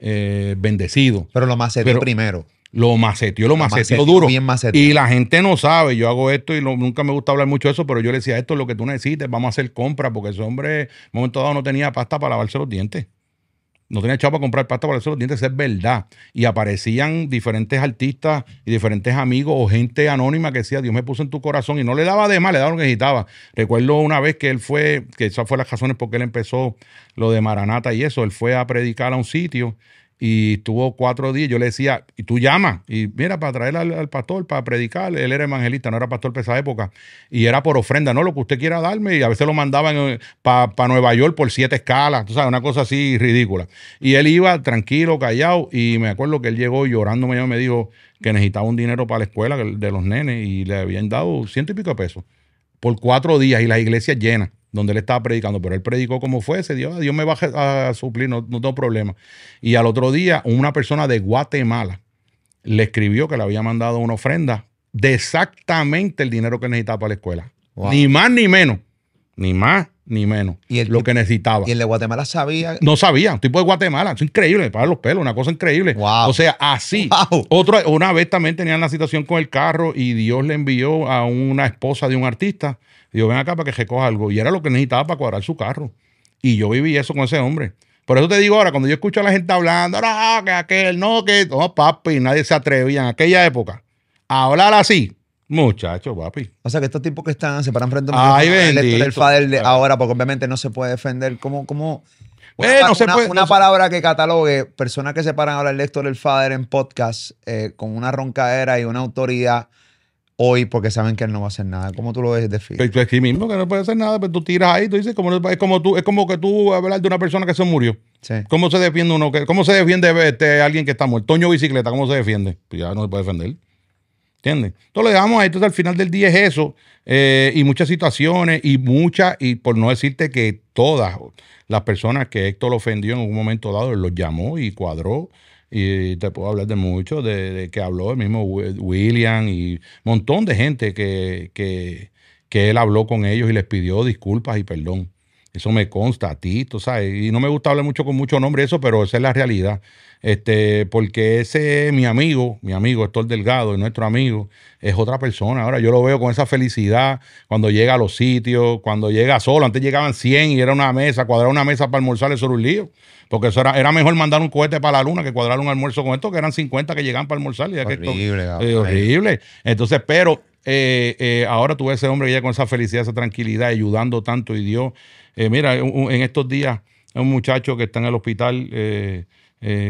bendecido. Pero lo más serio primero lo maceteó, lo, maceteó duro. y la gente no sabe, yo hago esto y nunca me gusta hablar mucho de eso, pero yo le decía, esto es lo que tú necesites, vamos a hacer compra, porque ese hombre, en un momento dado, no tenía pasta para lavarse los dientes. No tenía chavo para comprar pasta para lavarse los dientes, es verdad. Y aparecían diferentes artistas y diferentes amigos o gente anónima que decía, Dios me puso en tu corazón y no le daba de más, le daba lo que necesitaba. Recuerdo una vez que él fue, que esas fue las razones por qué él empezó lo de Maranata y eso, él fue a predicar a un sitio y estuvo cuatro días. Yo le decía, y tú llamas, y mira, para traer al, pastor, para predicar. Él era evangelista, no era pastor para esa época. Y era por ofrenda, no lo que usted quiera darme. Y a veces lo mandaban para Nueva York por siete escalas, tú sabes, una cosa así ridícula. Y él iba tranquilo, callado, y me acuerdo que él llegó llorando, me dijo que necesitaba un dinero para la escuela de los nenes, y le habían dado ciento y pico de pesos por cuatro días, y las iglesias llenas donde él estaba predicando, pero él predicó como fuese, Dios, Dios me va a suplir, no, no tengo problema. Y al otro día, una persona de Guatemala le escribió que le había mandado una ofrenda de exactamente el dinero que necesitaba para la escuela. Ni más ni menos. Ni más ni menos. ¿Y lo que necesitaba. ¿Y el de Guatemala sabía? No sabía. Un tipo de Guatemala. Es increíble. Para los pelos. Una cosa increíble. O sea, así. Otra, una vez también tenían la situación con el carro y Dios le envió a una esposa de un artista Digo, ven acá para que recoja algo. Y era lo que necesitaba para cuadrar su carro. Y yo viví eso con ese hombre. Por eso te digo ahora, cuando yo escucho a la gente hablando, no, que aquel, no, que, no, papi, nadie se atrevía en aquella época a hablar así. Muchacho, papi. O sea, que estos tipos que están, se paran frente a un del Fader de ahora, porque obviamente no se puede defender. ¿Cómo, cómo, una, eh, no se puede, una palabra que catalogue personas que se paran a hablar del lector del Fader en podcast eh, con una roncadera y una autoridad hoy porque saben que él no va a hacer nada. ¿Cómo tú lo ves de? Pues, pues, aquí mismo que no puede hacer nada, pero pues tú tiras ahí, tú dices, como, es como tú, es como que tú hablar de una persona que se murió. ¿Cómo se defiende uno? ¿Cómo se defiende este, alguien que está muerto? Toño bicicleta, ¿cómo se defiende? Pues ya no se puede defender. ¿Entiendes? Entonces le damos ahí, entonces al final del día es eso, eh, y muchas situaciones, y muchas, y por no decirte que todas las personas que Héctor lo ofendió en un momento dado, los llamó y cuadró y te puedo hablar de mucho, de, que habló el mismo William y montón de gente que, que, que, él habló con ellos y les pidió disculpas y perdón. Eso me consta a ti, tú sabes. Y no me gusta hablar mucho con mucho nombre eso, pero esa es la realidad. Este, porque ese mi amigo, mi amigo Héctor Delgado, nuestro amigo, es otra persona. Ahora yo lo veo con esa felicidad cuando llega a los sitios, cuando llega solo. Antes llegaban 100 y era una mesa, cuadrar una mesa para almorzar, eso era un lío. Porque eso era, era mejor mandar un cohete para la luna que cuadrar un almuerzo con esto, que eran 50 que llegaban para almorzar. Y horrible. Eh, horrible. Entonces, pero eh, eh, ahora tú ves ese hombre ya con esa felicidad, esa tranquilidad, ayudando tanto. Y Dios, mira, en estos días, un muchacho que está en el hospital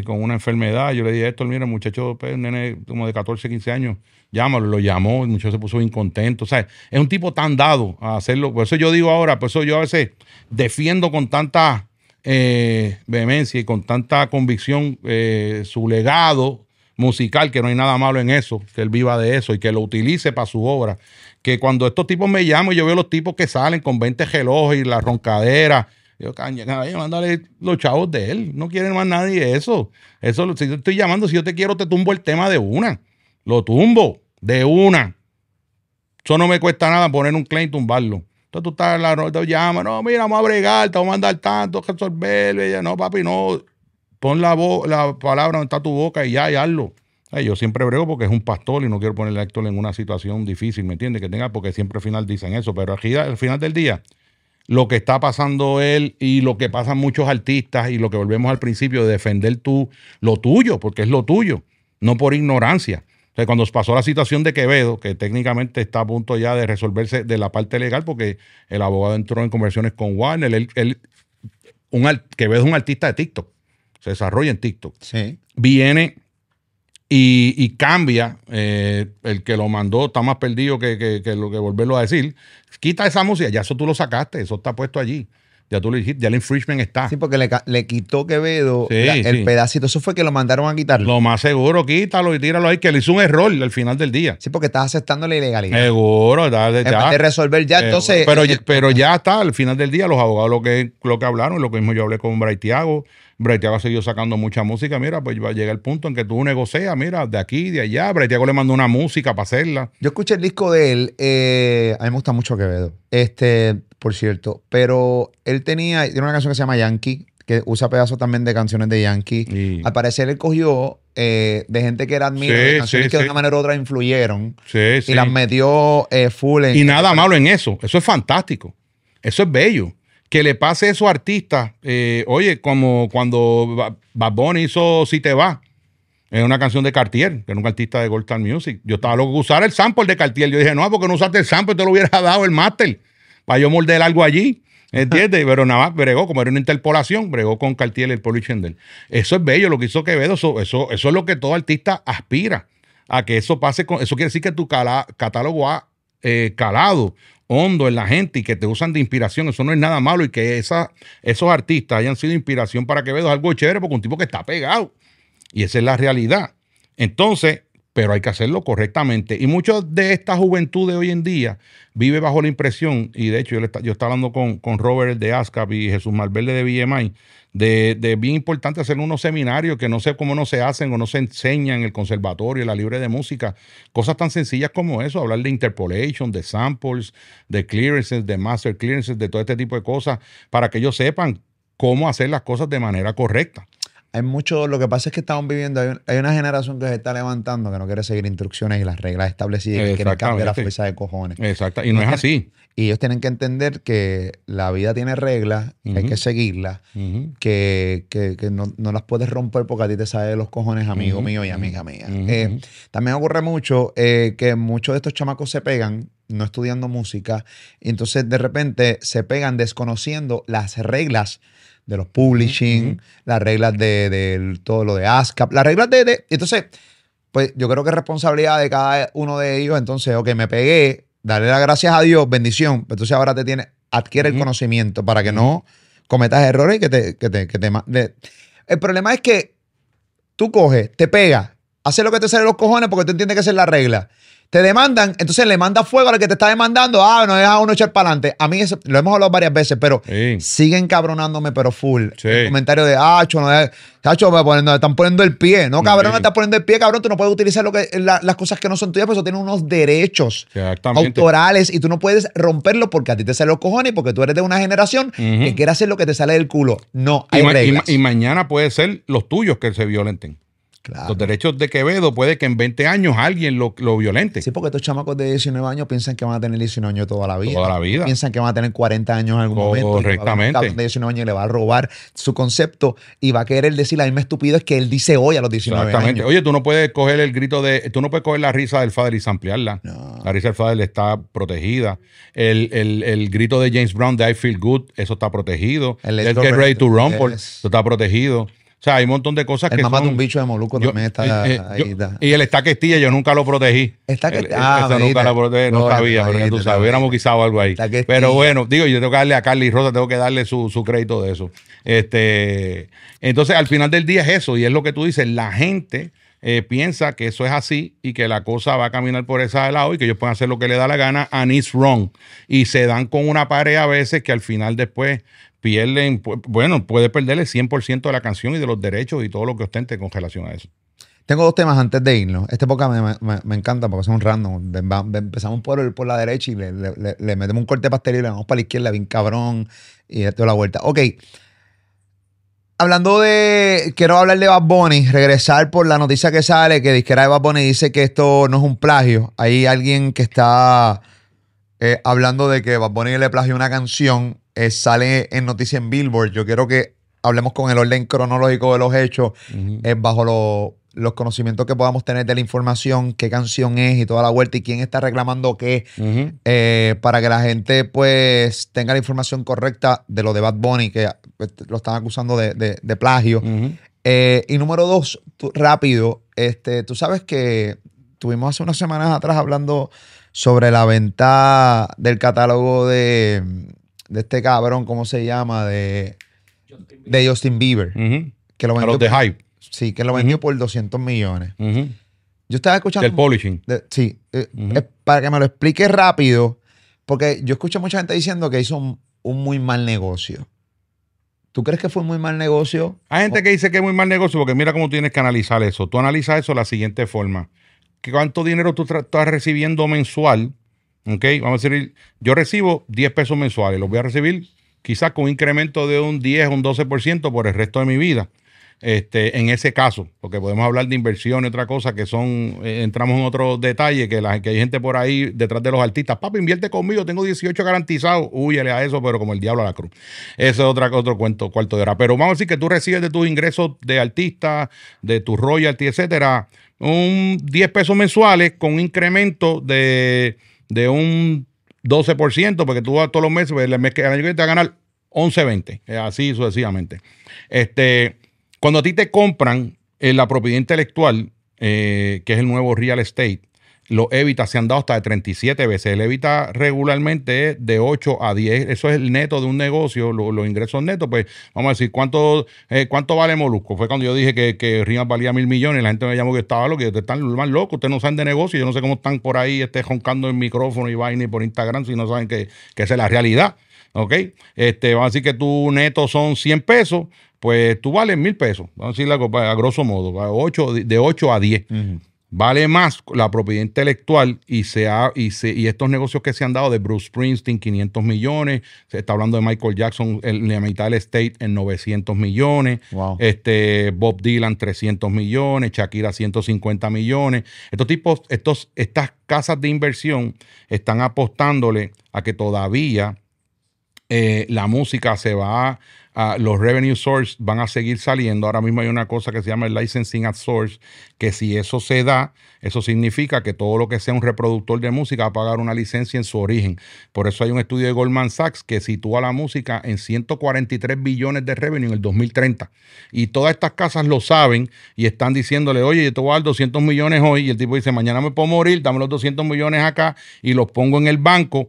con una enfermedad. Yo le dije esto, mira, muchacho, pues, un nene como de 14, 15 años, llámalo, lo llamó, el muchacho se puso incontento. O sea, es un tipo tan dado a hacerlo. Por eso yo digo ahora, por eso yo a veces defiendo con tanta eh, vehemencia y con tanta convicción eh, su legado musical, que no hay nada malo en eso, que él viva de eso y que lo utilice para su obra. Que cuando estos tipos me llaman, yo veo los tipos que salen con 20 relojes y la roncadera. Yo, caña, mándale los chavos de él. No quieren más nadie eso. Eso, si yo estoy llamando, si yo te quiero, te tumbo el tema de una. Lo tumbo de una. Eso no me cuesta nada poner un claim y tumbarlo. Entonces tú estás en la te llama, no, mira, vamos a bregar, te vamos a mandar tanto, resolver. ella, no, papi, no. Pon la, la palabra donde está tu boca y ya, y hazlo. Yo siempre brego porque es un pastor y no quiero ponerle a Héctor en una situación difícil, ¿me entiendes? Que tenga, porque siempre al final dicen eso, pero aquí, al final del día, lo que está pasando él y lo que pasan muchos artistas y lo que volvemos al principio de defender tú, lo tuyo, porque es lo tuyo, no por ignorancia. O sea, cuando pasó la situación de Quevedo, que técnicamente está a punto ya de resolverse de la parte legal, porque el abogado entró en conversiones con Warner, él, un, Quevedo es un artista de TikTok, se desarrolla en TikTok. Sí. Viene y, cambia, eh, el que lo mandó está más perdido que, que, lo que volverlo a decir. Quita esa música, ya eso tú lo sacaste, eso está puesto allí. Ya tú lo dijiste, ya el infringement está. Sí, porque le, quitó Quevedo el pedacito. Eso fue que lo mandaron a quitarlo. Lo más seguro, quítalo y tíralo ahí, que le hizo un error al final del día. Sí, porque estás aceptando la ilegalidad. Seguro, ya. de resolver ya, entonces. Pero, eh, pero ya está, al final del día, los abogados lo que, lo que hablaron, lo que mismo yo hablé con Braithiago. Braithiago ha seguido sacando mucha música. Mira, pues va a llegar el punto en que tú negocias, mira, de aquí, de allá. Braithiago le mandó una música para hacerla. Yo escuché el disco de él. Eh, a mí me gusta mucho Quevedo. Este, por cierto. Pero él tenía, tiene una canción que se llama Yankee, que usa pedazos también de canciones de Yankee. Al parecer él cogió eh, de gente que era admira, canciones que de una manera u otra influyeron. y las metió eh, full en. Y nada malo en eso. Eso es fantástico. Eso es bello. Que le pase eso a artistas. Eh, oye, como cuando Bad Bunny hizo Si Te Va. Es una canción de Cartier, que era un artista de Gold Music. Yo estaba loco de usar el sample de Cartier. Yo dije, no, porque no usaste el sample, te lo hubiera [LAUGHS] dado el máster para yo morder algo allí. [LAUGHS] ¿Entiendes? Pero nada más bregó, como era una interpolación, bregó con Cartier el Polo Chendel. Eso es bello, lo que hizo Quevedo, eso, eso, eso es lo que todo artista aspira, a que eso pase con. Eso quiere decir que tu catálogo ha eh, calado hondo en la gente y que te usan de inspiración, eso no es nada malo y que esa, esos artistas hayan sido inspiración para Quevedo es algo chévere porque un tipo que está pegado. Y esa es la realidad. Entonces, pero hay que hacerlo correctamente. Y mucho de esta juventud de hoy en día vive bajo la impresión, y de hecho yo, yo estaba hablando con, con Robert de ASCAP y Jesús Malverde de BMI, de, de, bien importante hacer unos seminarios que no sé cómo no se hacen o no se enseñan en el conservatorio, en la libre de música, cosas tan sencillas como eso, hablar de interpolation, de samples, de clearances, de master clearances, de todo este tipo de cosas, para que ellos sepan cómo hacer las cosas de manera correcta hay mucho, lo que pasa es que estamos viviendo, hay, una generación que se está levantando que no quiere seguir instrucciones y las reglas establecidas que quiere cambiar la fuerza de cojones. Exacto, y no es así. Y ellos tienen que entender que la vida tiene reglas, hay que seguirlas, que, no, las puedes romper porque a ti te sale los cojones, amigo mío y amiga mía. Eh, también ocurre mucho eh, que muchos de estos chamacos se pegan no estudiando música y entonces de repente se pegan desconociendo las reglas de los publishing, las reglas de, todo lo de ASCAP, las reglas de, Entonces, pues yo creo que es responsabilidad de cada uno de ellos. Entonces, ok, me pegué, darle las gracias a Dios, bendición. Entonces ahora te tiene, adquiere el conocimiento para que no cometas errores y que te... Que te, que te el problema es que tú coges, te pegas, haces lo que te sale los cojones porque tú entiendes que esa es la regla te demandan, entonces le manda fuego al que te está demandando. Ah, no deja uno echar para adelante. A mí eso, lo hemos hablado varias veces, pero siguen cabronándome, pero full. El comentario de, ah, no Chacho, me poniendo, están poniendo el pie. No, cabrón, me estás poniendo el pie, cabrón. Tú no puedes utilizar lo que, las cosas que no son tuyas, porque eso tiene unos derechos autorales y tú no puedes romperlo porque a ti te sale los cojones y porque tú eres de una generación que quiere hacer lo que te sale del culo. No, hay reglas. y mañana puede ser los tuyos que se violenten. Los derechos de Quevedo puede que en 20 años alguien lo, violente. Sí, porque estos chamacos de 19 años piensan que van a tener 19 años toda la vida. Toda la vida. Piensan que van a tener 40 años en algún momento. Correctamente. de 19 años le va a robar su concepto y va a querer decir la misma estupidez que él dice hoy a los 19 Exactamente. Oye, tú no puedes coger el grito de. Tú no puedes coger la risa del Fader y ampliarla. La risa del Fader está protegida. El, grito de James Brown de I Feel Good, eso está protegido. El, Get Ready to Rumble, eso está protegido. O sea, hay un montón de cosas el que. mamá de un bicho de Moluco también está eh, ahí. y el está Questilla, yo nunca lo protegí. Está que Ah, nunca lo protegí, no, sabía, pero tú sabes, hubiéramos quizado algo ahí. Pero bueno, digo, yo tengo que darle a Carly Rosa, tengo que darle su, su, crédito de eso. Este, entonces, al final del día es eso, y es lo que tú dices, la gente. Eh, piensa que eso es así y que la cosa va a caminar por ese lado y que ellos pueden hacer lo que le da la gana and it's wrong. Y se dan con una pared a veces que al final después pierden, bueno, puede perderle 100% de la canción y de los derechos y todo lo que ostente con relación a eso. Tengo dos temas antes de irnos. Este época me, encanta porque son random. Empezamos por, por la derecha y le, metemos un corte pastel y le vamos para la izquierda, bien cabrón, y toda la vuelta. Ok. Hablando de. Quiero hablar de Bad Bunny, regresar por la noticia que sale que disquera de Bad Bunny dice que esto no es un plagio. Hay alguien que está eh, hablando de que Bad Bunny le plagió una canción eh, sale en noticia en Billboard. Yo quiero que hablemos con el orden cronológico de los hechos, eh, bajo los conocimientos que podamos tener de la información, qué canción es y toda la vuelta y quién está reclamando qué, eh, para que la gente pues tenga la información correcta de lo de Bad Bunny, que lo están acusando de, plagio. y número dos, rápido, este, tú sabes que tuvimos hace unas semanas atrás hablando sobre la venta del catálogo de de este cabrón, ¿cómo se llama? De Justin Bieber. De Justin Bieber que lo vendió, de Hype. Sí, que lo vendió por 200 millones. Yo estaba escuchando. Del polishing. sí. Eh, para que me lo explique rápido, porque yo escucho a mucha gente diciendo que hizo un, muy mal negocio. ¿Tú crees que fue muy mal negocio? Hay gente que dice que es muy mal negocio porque mira cómo tienes que analizar eso. Tú analizas eso de la siguiente forma. ¿Cuánto dinero tú estás recibiendo mensual ¿Ok? Vamos a decir, yo recibo 10 pesos mensuales, los voy a recibir quizás con un incremento de un 10 o un 12% por el resto de mi vida. Este, en ese caso, porque podemos hablar de inversión y otra cosa que son, eh, entramos en otro detalle, que, la, que hay gente por ahí detrás de los artistas, papi, invierte conmigo, tengo 18 garantizados, huyele a eso, pero como el diablo a la cruz. Ese es otra, otro cuento, cuarto de hora. Pero vamos a decir que tú recibes de tus ingresos de artista, de tu royalty, etcétera, un 10 pesos mensuales con un incremento de de un 12%, porque tú vas todos los meses, pues, el, mes que, el año que te va a ganar 11.20, eh, así sucesivamente. Este, cuando a ti te compran eh, la propiedad intelectual, eh, que es el nuevo real estate, los EBITA se han dado hasta de 37 veces. El EBITA regularmente es de 8 a 10. Eso es el neto de un negocio, los ingresos netos. Pues vamos a decir, ¿cuánto, eh, cuánto vale Molusco? Fue cuando yo dije que, que valía mil millones la gente me llamó que estaba loco. Y ustedes están más locos, ustedes no saben de negocio. Yo no sé cómo están por ahí este, roncando el micrófono y vaina y por Instagram si no saben que, que esa es la realidad. ¿Ok? Este, vamos a decir que tu neto son 100 pesos, pues tú vales mil pesos. Vamos a decirlo a grosso modo, 8, de 8 a 10 vale más la propiedad intelectual y, se y, y, estos negocios que se han dado de Bruce Springsteen, 500 millones, se está hablando de Michael Jackson, en la mitad del estate en 900 millones, este, Bob Dylan 300 millones, Shakira 150 millones. Estos tipos, estos, estas casas de inversión están apostándole a que todavía eh, la música se va a, los revenue source van a seguir saliendo. Ahora mismo hay una cosa que se llama el licensing at source, que si eso se da, eso significa que todo lo que sea un reproductor de música va a pagar una licencia en su origen. Por eso hay un estudio de Goldman Sachs que sitúa la música en 143 billones de revenue en el 2030. Y todas estas casas lo saben y están diciéndole, oye, yo te voy a dar 200 millones hoy. Y el tipo dice, mañana me puedo morir, dame los 200 millones acá y los pongo en el banco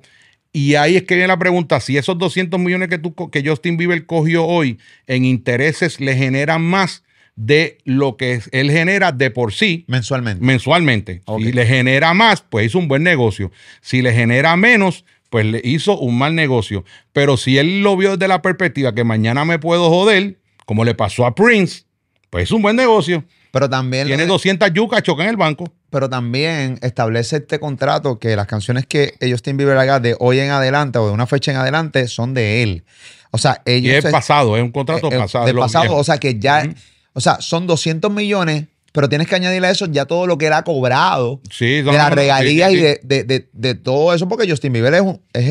y ahí es que viene la pregunta, si esos 200 millones que, tú, que Justin Bieber cogió hoy en intereses le generan más de lo que él genera de por sí. Mensualmente. Mensualmente. Si le genera más, pues hizo un buen negocio. Si le genera menos, pues le hizo un mal negocio. Pero si él lo vio desde la perspectiva que mañana me puedo joder, como le pasó a Prince, pues es un buen negocio. Pero también. Tiene 200 yucas, choca en el banco. Pero también establece este contrato que las canciones que ellos tienen Bieber haga de hoy en adelante o de una fecha en adelante son de él. O sea, ellos. Y es pasado, es un contrato eh, eh, pasado. De pasado, o sea, que ya. O sea, son 200 millones pero tienes que añadirle a eso ya todo lo que él ha cobrado de las regalías y de, todo eso, porque Justin Bieber es,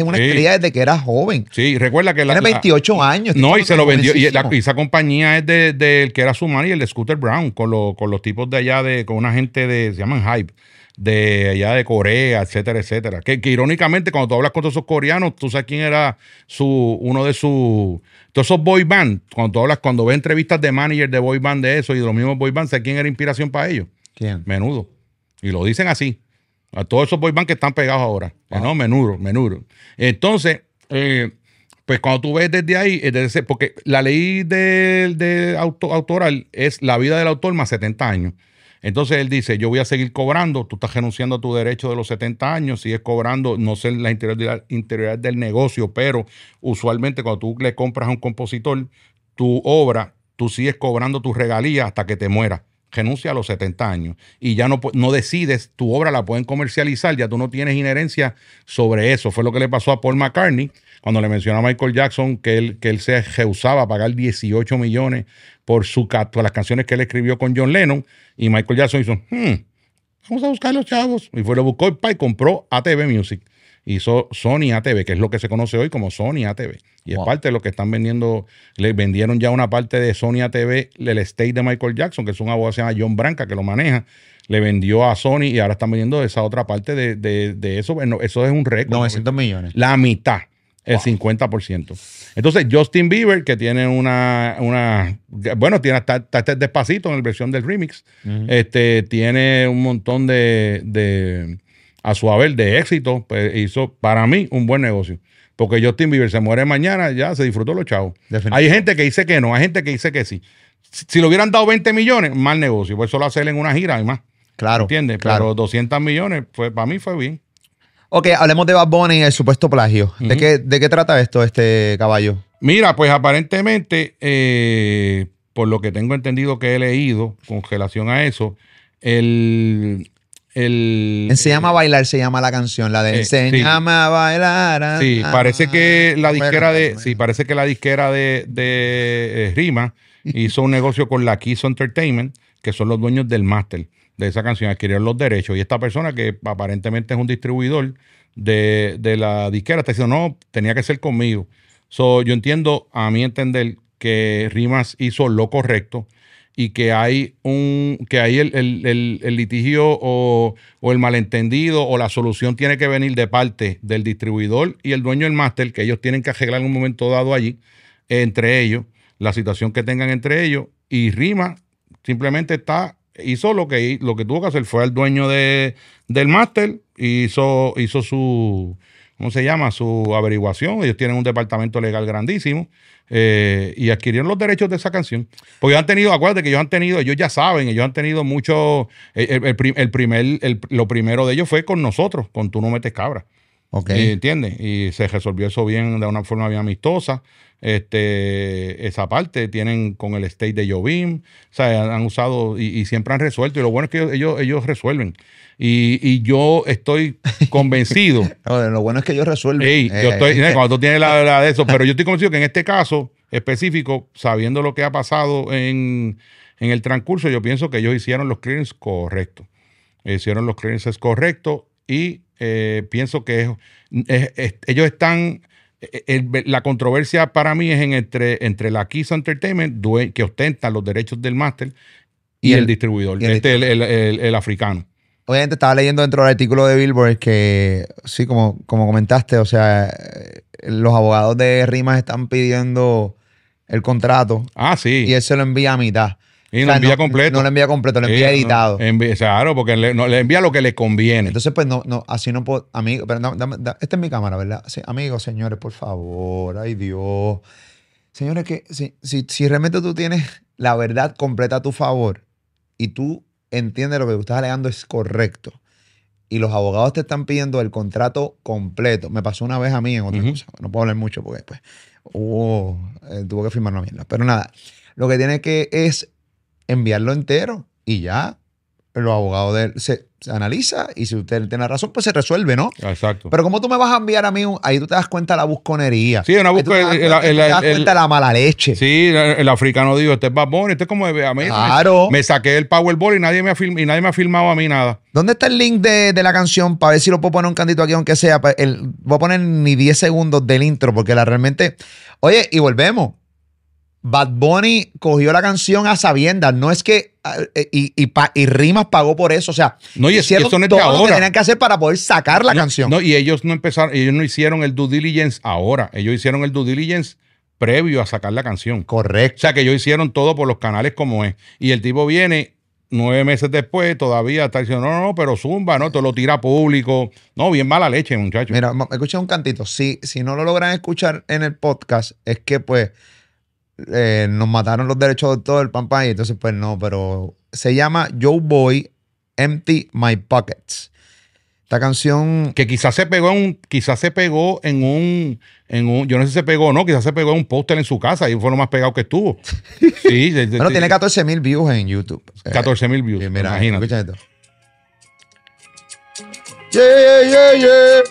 una estrella desde que era joven. Sí, recuerda que Tiene 28 años. No, y se lo vendió. Y, esa compañía es del de, que era su y el de Scooter Brown, con, con los tipos de allá, de con una gente de, se llaman Hype de allá de Corea, etcétera, etcétera. Que, irónicamente, cuando tú hablas con todos esos coreanos, tú sabes quién era su, uno de sus, todos esos boy band, cuando tú hablas, cuando ves entrevistas de manager de boy band de eso y de los mismos boy band, ¿sabes quién era inspiración para ellos? ¿Quién? Menudo. Y lo dicen así. A todos esos boy band que están pegados ahora. No, menudo, menudo. Entonces, eh, pues cuando tú ves desde ahí, desde porque la ley de, de autoral es la vida del autor más 70 años. Entonces él dice, yo voy a seguir cobrando, tú estás renunciando a tu derecho de los 70 años, sigues cobrando, no sé la interioridad, del negocio, pero usualmente cuando tú le compras a un compositor tu obra, tú sigues cobrando tu regalía hasta que te muera renuncia a los 70 años y ya no, no decides, tu obra la pueden comercializar, ya tú no tienes inherencia sobre eso. Fue lo que le pasó a Paul McCartney cuando le mencionó a Michael Jackson que él, que él se rehusaba a pagar 18 millones por, su, por las canciones que él escribió con John Lennon y Michael Jackson hizo, hmm, vamos a buscar a los chavos. Y fue, lo buscó y, y compró ATV Music hizo Sony ATV, que es lo que se conoce hoy como Sony ATV. Y es parte de lo que están vendiendo. Le vendieron ya una parte de Sony ATV, el estate de Michael Jackson, que es un abogado que se llama John Branca, que lo maneja. Le vendió a Sony y ahora están vendiendo esa otra parte de, eso. Bueno, eso es un récord. 900 millones. La mitad el 50%. Entonces, Justin Bieber, que tiene una, una bueno, tiene hasta, este despacito en la versión del remix, este, tiene un montón de, a su haber de éxito, pues hizo para mí un buen negocio. Porque Justin Bieber se muere mañana, ya se disfrutó los chavos. Hay gente que dice que no, hay gente que dice que sí. Si, le hubieran dado 20 millones, mal negocio. Pues solo hacerle en una gira y más. Claro. ¿Entiendes? Pero 200 millones, pues para mí fue bien. Ok, hablemos de Bad Bunny y el supuesto plagio. ¿De, qué, ¿De qué trata esto, este caballo? Mira, pues aparentemente, eh, por lo que tengo entendido que he leído con relación a eso, el, el, Enseñame a bailar se llama la canción, la de eh, Enseñame a bailar. Sí, parece que la disquera de, sí, parece que la disquera de, de eh, Rima [LAUGHS] hizo un negocio con la Kiss Entertainment, que son los dueños del máster de esa canción, adquirieron los derechos. Y esta persona, que aparentemente es un distribuidor de, de la disquera, está diciendo, no, tenía que ser conmigo. So, yo entiendo, a mi entender, que Rimas hizo lo correcto y que hay un que hay el, el- el- litigio o, o el malentendido o la solución tiene que venir de parte del distribuidor y el dueño del máster, que ellos tienen que arreglar en un momento dado allí, entre ellos, la situación que tengan entre ellos, y Rima simplemente está, hizo lo que, lo que tuvo que hacer, fue al dueño de, del máster, hizo, hizo su, ¿cómo se llama? Su averiguación. Ellos tienen un departamento legal grandísimo eh, y adquirieron los derechos de esa canción. Porque ellos han tenido, acuérdate que ellos han tenido, ellos ya saben, ellos han tenido mucho, el, el- el prim- el primer, el- lo primero de ellos fue con nosotros, con Tú no metes cabra. Ok. Eh, ¿Entiendes? Y se resolvió eso bien, de una forma bien amistosa. Este, esa parte tienen con el state de Jovim, o sea, han, usado y, y siempre han resuelto. Y lo bueno es que ellos, ellos, resuelven. Y, y yo estoy [LAUGHS] convencido. No, Lo bueno es que ellos resuelven. Ey, Eh, yo estoy, eh, cuando tú tienes la, la de eso, pero yo estoy convencido que en este caso específico, sabiendo lo que ha pasado en, en el transcurso, yo pienso que ellos hicieron los clearings correctos. Hicieron los clearances correctos y eh, pienso que es- es- es- ellos están. eh, el- la controversia para mí es en entre, entre la Kiss Entertainment, que ostenta los derechos del máster, y, Y el, el- distribuidor, y el este, el, africano. Obviamente estaba leyendo dentro del artículo de Billboard que, sí, como, como comentaste, o sea, eh, los abogados de Rimas están pidiendo el contrato Ah, sí. y él se lo envía a mitad. Y O lo sea, envía no, completo. No lo envía completo, lo envía Sí, editado. no, claro, porque le, no, le envía lo que le conviene. Entonces, pues no, no, así no puedo, amigo, pero no, dame- da- esta es mi cámara, ¿verdad? Sí, amigos, señores, por favor, ay Dios. Señores, que si, si, si realmente tú tienes la verdad completa a tu favor y tú entiendes lo que tú estás alegando es correcto y los abogados te están pidiendo el contrato completo, me pasó una vez a mí en otra cosa, no puedo hablar mucho porque después hubo, eh, tuvo que firmar una mierda, pero nada, lo que tiene que es enviarlo entero y ya los abogados de él se, se analiza y si usted tiene razón, pues se resuelve, ¿no? Exacto. Pero ¿cómo tú me vas a enviar a mí? un- ahí tú te das cuenta de la busconería. Sí, una tú te busca- das el- cuenta- el- te das el- cuenta de la mala leche. Sí, el, africano dijo, este es Bad Bunny, este es como, a mí, Claro. me, saqué el Powerball y nadie me ha, film- y nadie me ha filmado a mí nada. ¿Dónde está el link de, de la canción? Para ver si lo puedo poner un cantito aquí, aunque sea. voy a poner ni 10 segundos del intro, porque la realmente. Oye, y volvemos. Bad Bunny cogió la canción a sabiendas. No es que. eh, Y, y, pa- y Rimas pagó por eso. O sea, No, y hicieron eso no es todo lo que ahora. tenían que hacer para poder sacar la No, canción. No, y ellos no empezaron, ellos no hicieron el due diligence ahora, ellos hicieron el due diligence previo a sacar la canción. O Correcto. sea que ellos hicieron todo por los canales como es. Y el tipo viene nueve meses después, todavía está diciendo, no, no, no, pero zumba, no, te lo tira público. No, bien mala leche, muchachos. Mira, escucha un cantito. Si, si no lo logran escuchar en el podcast, es que pues eh, nos mataron los derechos de todo el pampa y entonces pues no, pero se llama Joe Boy Empty My Pockets. Esta canción, que quizás se pegó en un, quizás se pegó en un, en un, yo no sé si se pegó o no, quizás se pegó en un póster en su casa y fue lo más pegado que estuvo. [LAUGHS] Sí, de- de- bueno, de- tiene 14 mil views en YouTube. Eh, 14 mil views. y mira, imagínate. escucha esto. Yeah, yeah, yeah.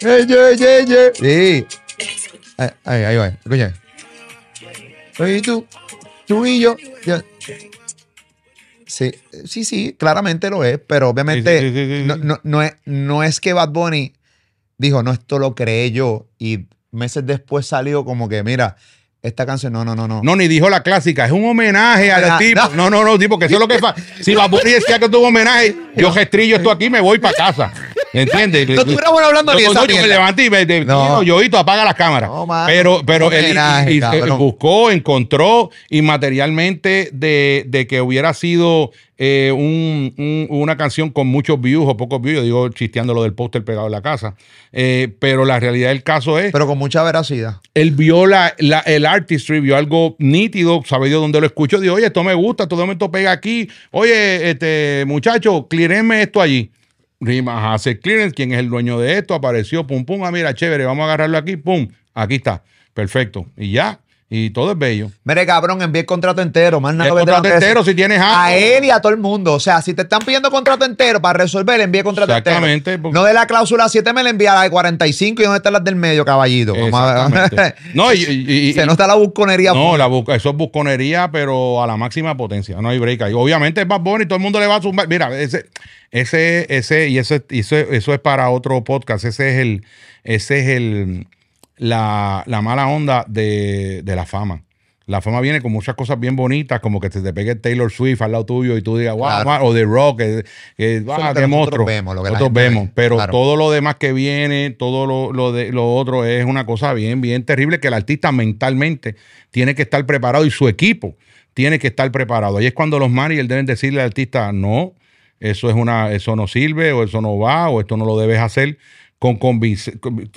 Yeah, yeah, yeah, yeah. Sí. Ahí, ahí, ahí va. Escucha. Oye, tú, tú y yo. Sí, sí, sí, claramente lo es, pero obviamente Sí, sí, sí, sí, sí. No, no- no es, no es que Bad Bunny dijo, no, esto lo creé yo y meses después salió como que, mira, esta canción, no, no, no, no. No, ni dijo la clásica, es un homenaje al Ah, tipo. no. No, no, no, tipo, que eso es lo que pasa. Si Bad Bunny decía que tuvo homenaje, yo [LAUGHS] restrillo esto aquí y me voy para casa. ¿Entiendes? No estuviéramos hablando de esa yo me levanté y me de, No. yo apaga las cámaras. No, mano. pero pero él Homenaje, y- y- cabrón. buscó, encontró y materialmente de, de que hubiera sido eh, un- un- una canción con muchos views o pocos views, yo digo chisteando lo del póster pegado en la casa, Eh, pero la realidad del caso es Pero con mucha veracidad. él vio la, la- el artistry, vio algo nítido, sabe de dónde lo escuchó, dijo, oye, esto me gusta, todo momento pega aquí, oye, este muchacho, clearenme esto allí. Rimas hace clearance, quién es el dueño de esto, apareció, pum, pum, ah, mira, chévere, vamos a agarrarlo aquí, pum, aquí está, perfecto, y ya, y todo es bello. Mire, cabrón, envíe el contrato entero. Más nada El contrato entero, si tienes algo. A él y a todo el mundo. O sea, si te están pidiendo contrato entero para resolver, envíe contrato Exactamente, entero. porque- No de la cláusula 7, me la envía la de 45 y dónde están las del medio, caballito. Exactamente. [LAUGHS] No, y- y- y- Se nota la busconería. No, la busca, eso es busconería, pero a la máxima potencia. No hay break ahí. Obviamente es más bonito, todo el mundo le va a zumbar. Mira, ese, ese, ese, y ese, y eso, eso es para otro podcast. Ese es el, ese es el, la, la mala onda de, de la fama. La fama viene con muchas cosas bien bonitas, como que se te pegue Taylor Swift al lado tuyo y tú digas, wow, Claro. man", o The Rock, que, que, ah, nosotros vemos, lo que Nosotros ve, pero claro. todo lo demás que viene, todo lo, lo de lo otro es una cosa bien, bien terrible que el artista mentalmente tiene que estar preparado y su equipo tiene que estar preparado. Ahí es cuando los managers deben decirle al artista, no, eso es una, eso no sirve, o eso no va, o esto no lo debes hacer con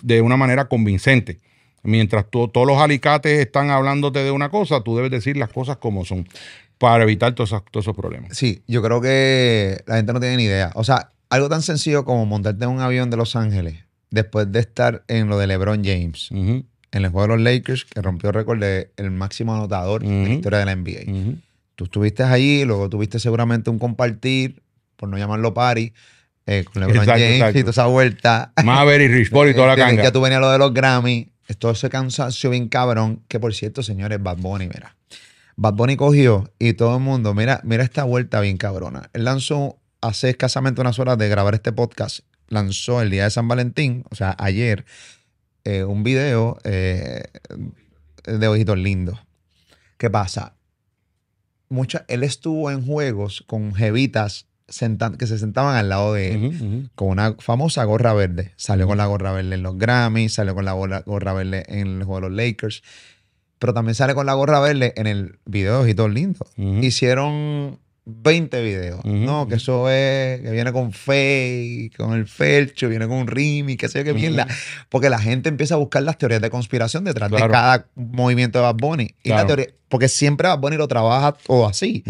de una manera convincente. Mientras tú- todos los alicates están hablándote de una cosa, tú debes decir las cosas como son para evitar todos esos, todos esos problemas. Sí, yo creo que la gente no tiene ni idea. O sea, algo tan sencillo como montarte en un avión de Los Ángeles después de estar en lo de LeBron James, en el juego de los Lakers, que rompió el récord de el máximo anotador de la historia de la NBA. Tú estuviste allí, luego tuviste seguramente un compartir, por no llamarlo party, eh, con LeBron Exacto, James exacto. y toda esa vuelta. Maverick, Rich Paul y [LAUGHS] toda la canga. Ya tú venías lo de los Grammy, todo ese cansancio bien cabrón, que por cierto, señores, Bad Bunny, mira. Bad Bunny cogió y todo el mundo, mira, mira esta vuelta bien cabrona. Él lanzó hace escasamente unas horas de grabar este podcast, lanzó el día de San Valentín, o sea, ayer, eh, un video eh, de ojitos lindos. ¿Qué pasa? Mucha, él estuvo en juegos con jevitas sentan- que se sentaban al lado de él con una famosa gorra verde. Salió con la gorra verde en los Grammys, salió con la gorra, gorra verde en el juego de los Lakers, pero también sale con la gorra verde en el video de Ojitos Lindos. Ujú. Hicieron 20 videos. No, que eso es, que viene con Faye, con el Felcho, viene con un Rimi, qué sé yo qué mierda. Porque la gente empieza a buscar las teorías de conspiración detrás Claro. de cada movimiento de Bad Bunny. Y la teoría, porque siempre Bad Bunny lo trabaja todo así.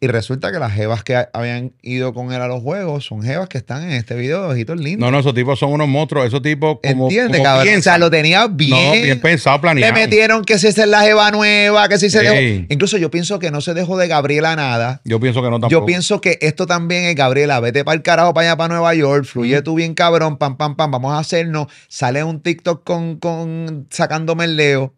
Y resulta que las jevas que ha- habían ido con él a los juegos son jevas que están en este video de ojitos lindos. No, no, esos tipos son unos monstruos. Esos tipos como, ¿Entiendes, como cabrón? O sea, lo tenía bien. No, bien pensado, Le planeado. metieron que si esa es la jeva nueva, que si se dejó. Incluso yo pienso que no se dejó de Gabriela nada. Yo pienso que no tampoco. Yo pienso que esto también es Gabriela, vete para el carajo para allá para Nueva York, fluye tú bien cabrón, pam, pam, pam, vamos a hacernos. Sale un TikTok con, con sacándome el leo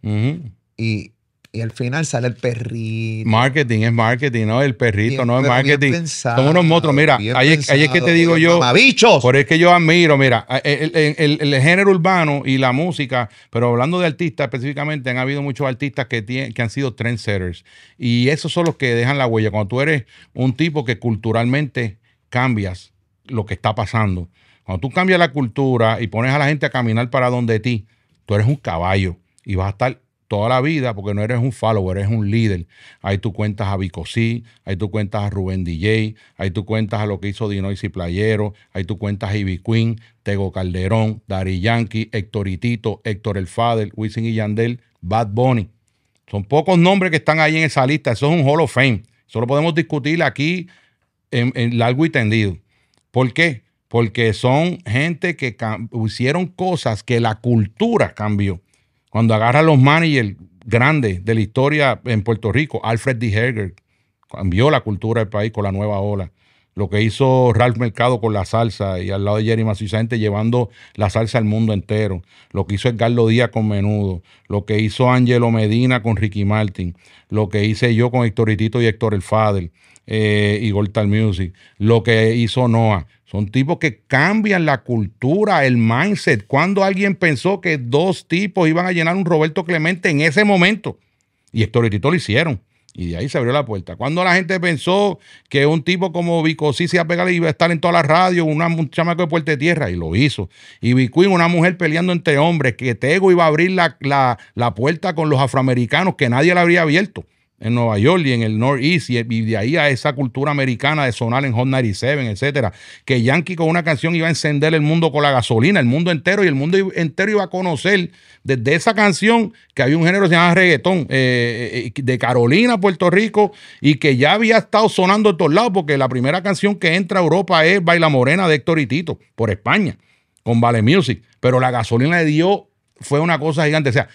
y, y al final sale el perrito. Marketing es marketing, no el perrito, Bien- no es marketing. pensado, Son unos monstruos. Mira, ahí es, ahí es que te pensado, digo yo. ¡Mamabichos! Por eso es que yo admiro, mira, el, el- el- el género urbano y la música, pero hablando de artistas específicamente, han habido muchos artistas que, tienen, que han sido trendsetters. Y esos son los que dejan la huella. Cuando tú eres un tipo que culturalmente cambias lo que está pasando. Cuando tú cambias la cultura y pones a la gente a caminar para donde ti, tú eres un caballo y vas a estar toda la vida porque no eres un follower, eres un líder. Ahí tú cuentas a Vico C, ahí tú cuentas a Rubén DJ, ahí tú cuentas a lo que hizo Dinois y Playero, ahí tú cuentas a Ivy Queen, Tego Calderón, Dari Yankee, Héctor Itito, Héctor El Fader, Wisin y Yandel, Bad Bunny. Son pocos nombres que están ahí en esa lista. Eso es un Hall of Fame. Eso lo podemos discutir aquí en, en largo y tendido. ¿Por qué? Porque son gente que hicieron cosas que la cultura cambió. Cuando agarran los managers grandes de la historia en Puerto Rico, Alfred D. Herger cambió la cultura del país con la nueva ola. Lo que hizo Ralph Mercado con la salsa y al lado de Jerry gente llevando la salsa al mundo entero. Lo que hizo Edgardo Díaz con Menudo. Lo que hizo Angelo Medina con Ricky Martin. Lo que hice yo con Héctor Itito y Héctor El Fader eh, y Goltal Music. Lo que hizo Noah. Son tipos que cambian la cultura, el mindset. Cuando alguien pensó que dos tipos iban a llenar un Roberto Clemente en ese momento. Y Héctor y Tito lo hicieron. Y de ahí se abrió la puerta. Cuando la gente pensó que un tipo como Vico sí a pegar y iba a estar en toda la radio, una, un chamaco de Puerta de Tierra, y lo hizo. Y Bicuín, una mujer peleando entre hombres, que Tego iba a abrir la, la- la puerta con los afroamericanos que nadie la habría abierto en Nueva York y en el Northeast y, y de ahí a esa cultura americana de sonar en Hot 97, etcétera. Que Yankee con una canción iba a encender el mundo con la gasolina, el mundo entero, y el mundo entero iba a conocer desde esa canción que había un género que se llama reggaetón eh, eh, de Carolina, Puerto Rico, y que ya había estado sonando en todos lados, porque la primera canción que entra a Europa es Baila Morena de Héctor y Tito, por España, con Vale Music. Pero la gasolina le dio, fue una cosa gigante. O sea,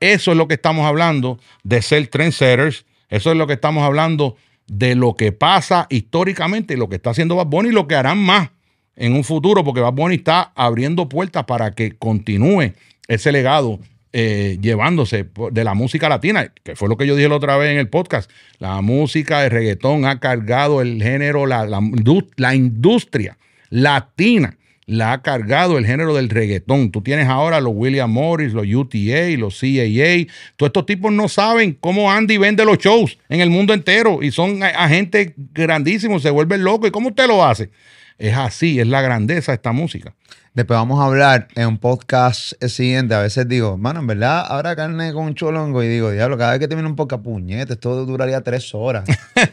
eso es lo que estamos hablando de ser trendsetters. Eso es lo que estamos hablando de lo que pasa históricamente lo que está haciendo Bad Bunny y lo que harán más en un futuro, porque Bad Bunny está abriendo puertas para que continúe ese legado eh, llevándose de la música latina, que fue lo que yo dije la otra vez en el podcast. La música de reggaetón ha cargado el género, la, la industria latina la ha cargado el género del reggaetón. Tú tienes ahora los William Morris, los UTA, los CAA. Todos estos tipos no saben cómo Andy vende los shows en el mundo entero y son agentes grandísimos, se vuelven locos. ¿Y cómo usted lo hace? Es así, es la grandeza de esta música. Después vamos a hablar en un podcast siguiente. A veces digo, mano, en verdad, habrá carne con un cholongo. Y digo, diablo, cada vez que termine un podcast, puñete, esto duraría tres horas.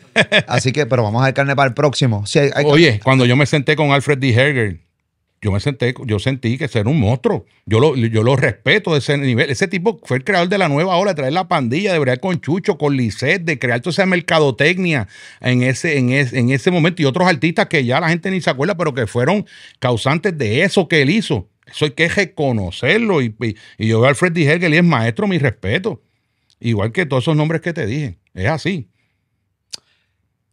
[LAUGHS] Así que, pero vamos a ver carne para el próximo. Oye, cuando yo me senté con Alfred D. Herger yo me senté, yo sentí que era un monstruo. Yo lo, yo lo respeto de ese nivel. Ese tipo fue el creador de la nueva ola, de traer la pandilla, de bregar con Chucho, con Lisset, de crear toda esa mercadotecnia en ese, en, en ese momento. Y otros artistas que ya la gente ni se acuerda, pero que fueron causantes de eso que él hizo. Eso hay que reconocerlo. Y, y, yo veo al Freddy Hegel y es maestro, mi respeto. Igual que todos esos nombres que te dije. Es así.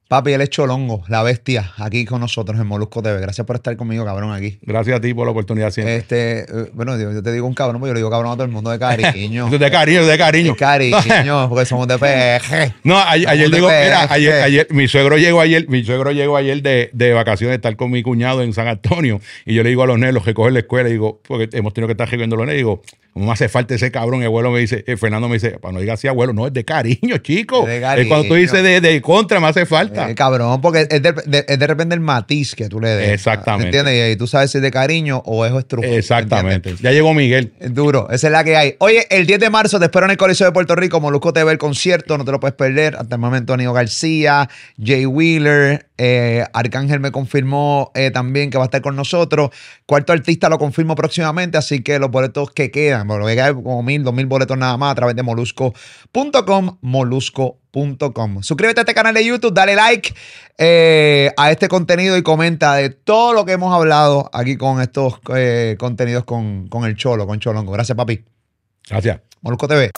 Papi, él es Cholongo, la bestia, aquí con nosotros en Molusco TV. Gracias por estar conmigo, cabrón, aquí. Gracias a ti por la oportunidad siempre. Este, eh, bueno, yo, te digo un cabrón, porque yo le digo cabrón a todo el mundo de cariño. [LAUGHS] de cariño, de cariño. De [LAUGHS] cariño, porque somos de PG. No, ayer, digo, mira, ayer, ayer, mi suegro llegó ayer, mi suegro llegó ayer de, de vacaciones, estar con mi cuñado en San Antonio, y yo le digo a los nelos que cogen la escuela, y digo, porque hemos tenido que estar reviendo los nelos, digo, ¿Cómo hace falta ese cabrón? El abuelo me dice, eh, Fernando me dice, para no diga así, abuelo, no, es de cariño, chico. Es, de cuando tú dices de, contra, me hace falta. Eh, cabrón, porque es de, repente el matiz que tú le des. Exactamente. ¿Entiendes? Y tú sabes si es de cariño o es estrujo. Exactamente. Ya llegó Miguel. Es duro, esa es la que hay. Oye, el 10 de marzo te espero en el Coliseo de Puerto Rico, Molusco TV, el concierto, no te lo puedes perder. Hasta el momento, Anío García, Jay Wheeler, eh, Arcángel me confirmó también que va a estar con nosotros. Cuarto artista lo confirmo próximamente, así que los boletos que quedan, bueno, que como mil, dos mil boletos nada más a través de molusco.com, molusco.com. Suscríbete a este canal de YouTube, dale like eh, a este contenido y comenta de todo lo que hemos hablado aquí con estos eh, contenidos con, con el Cholo, con Cholongo. Gracias, papi. Gracias. Molusco TV.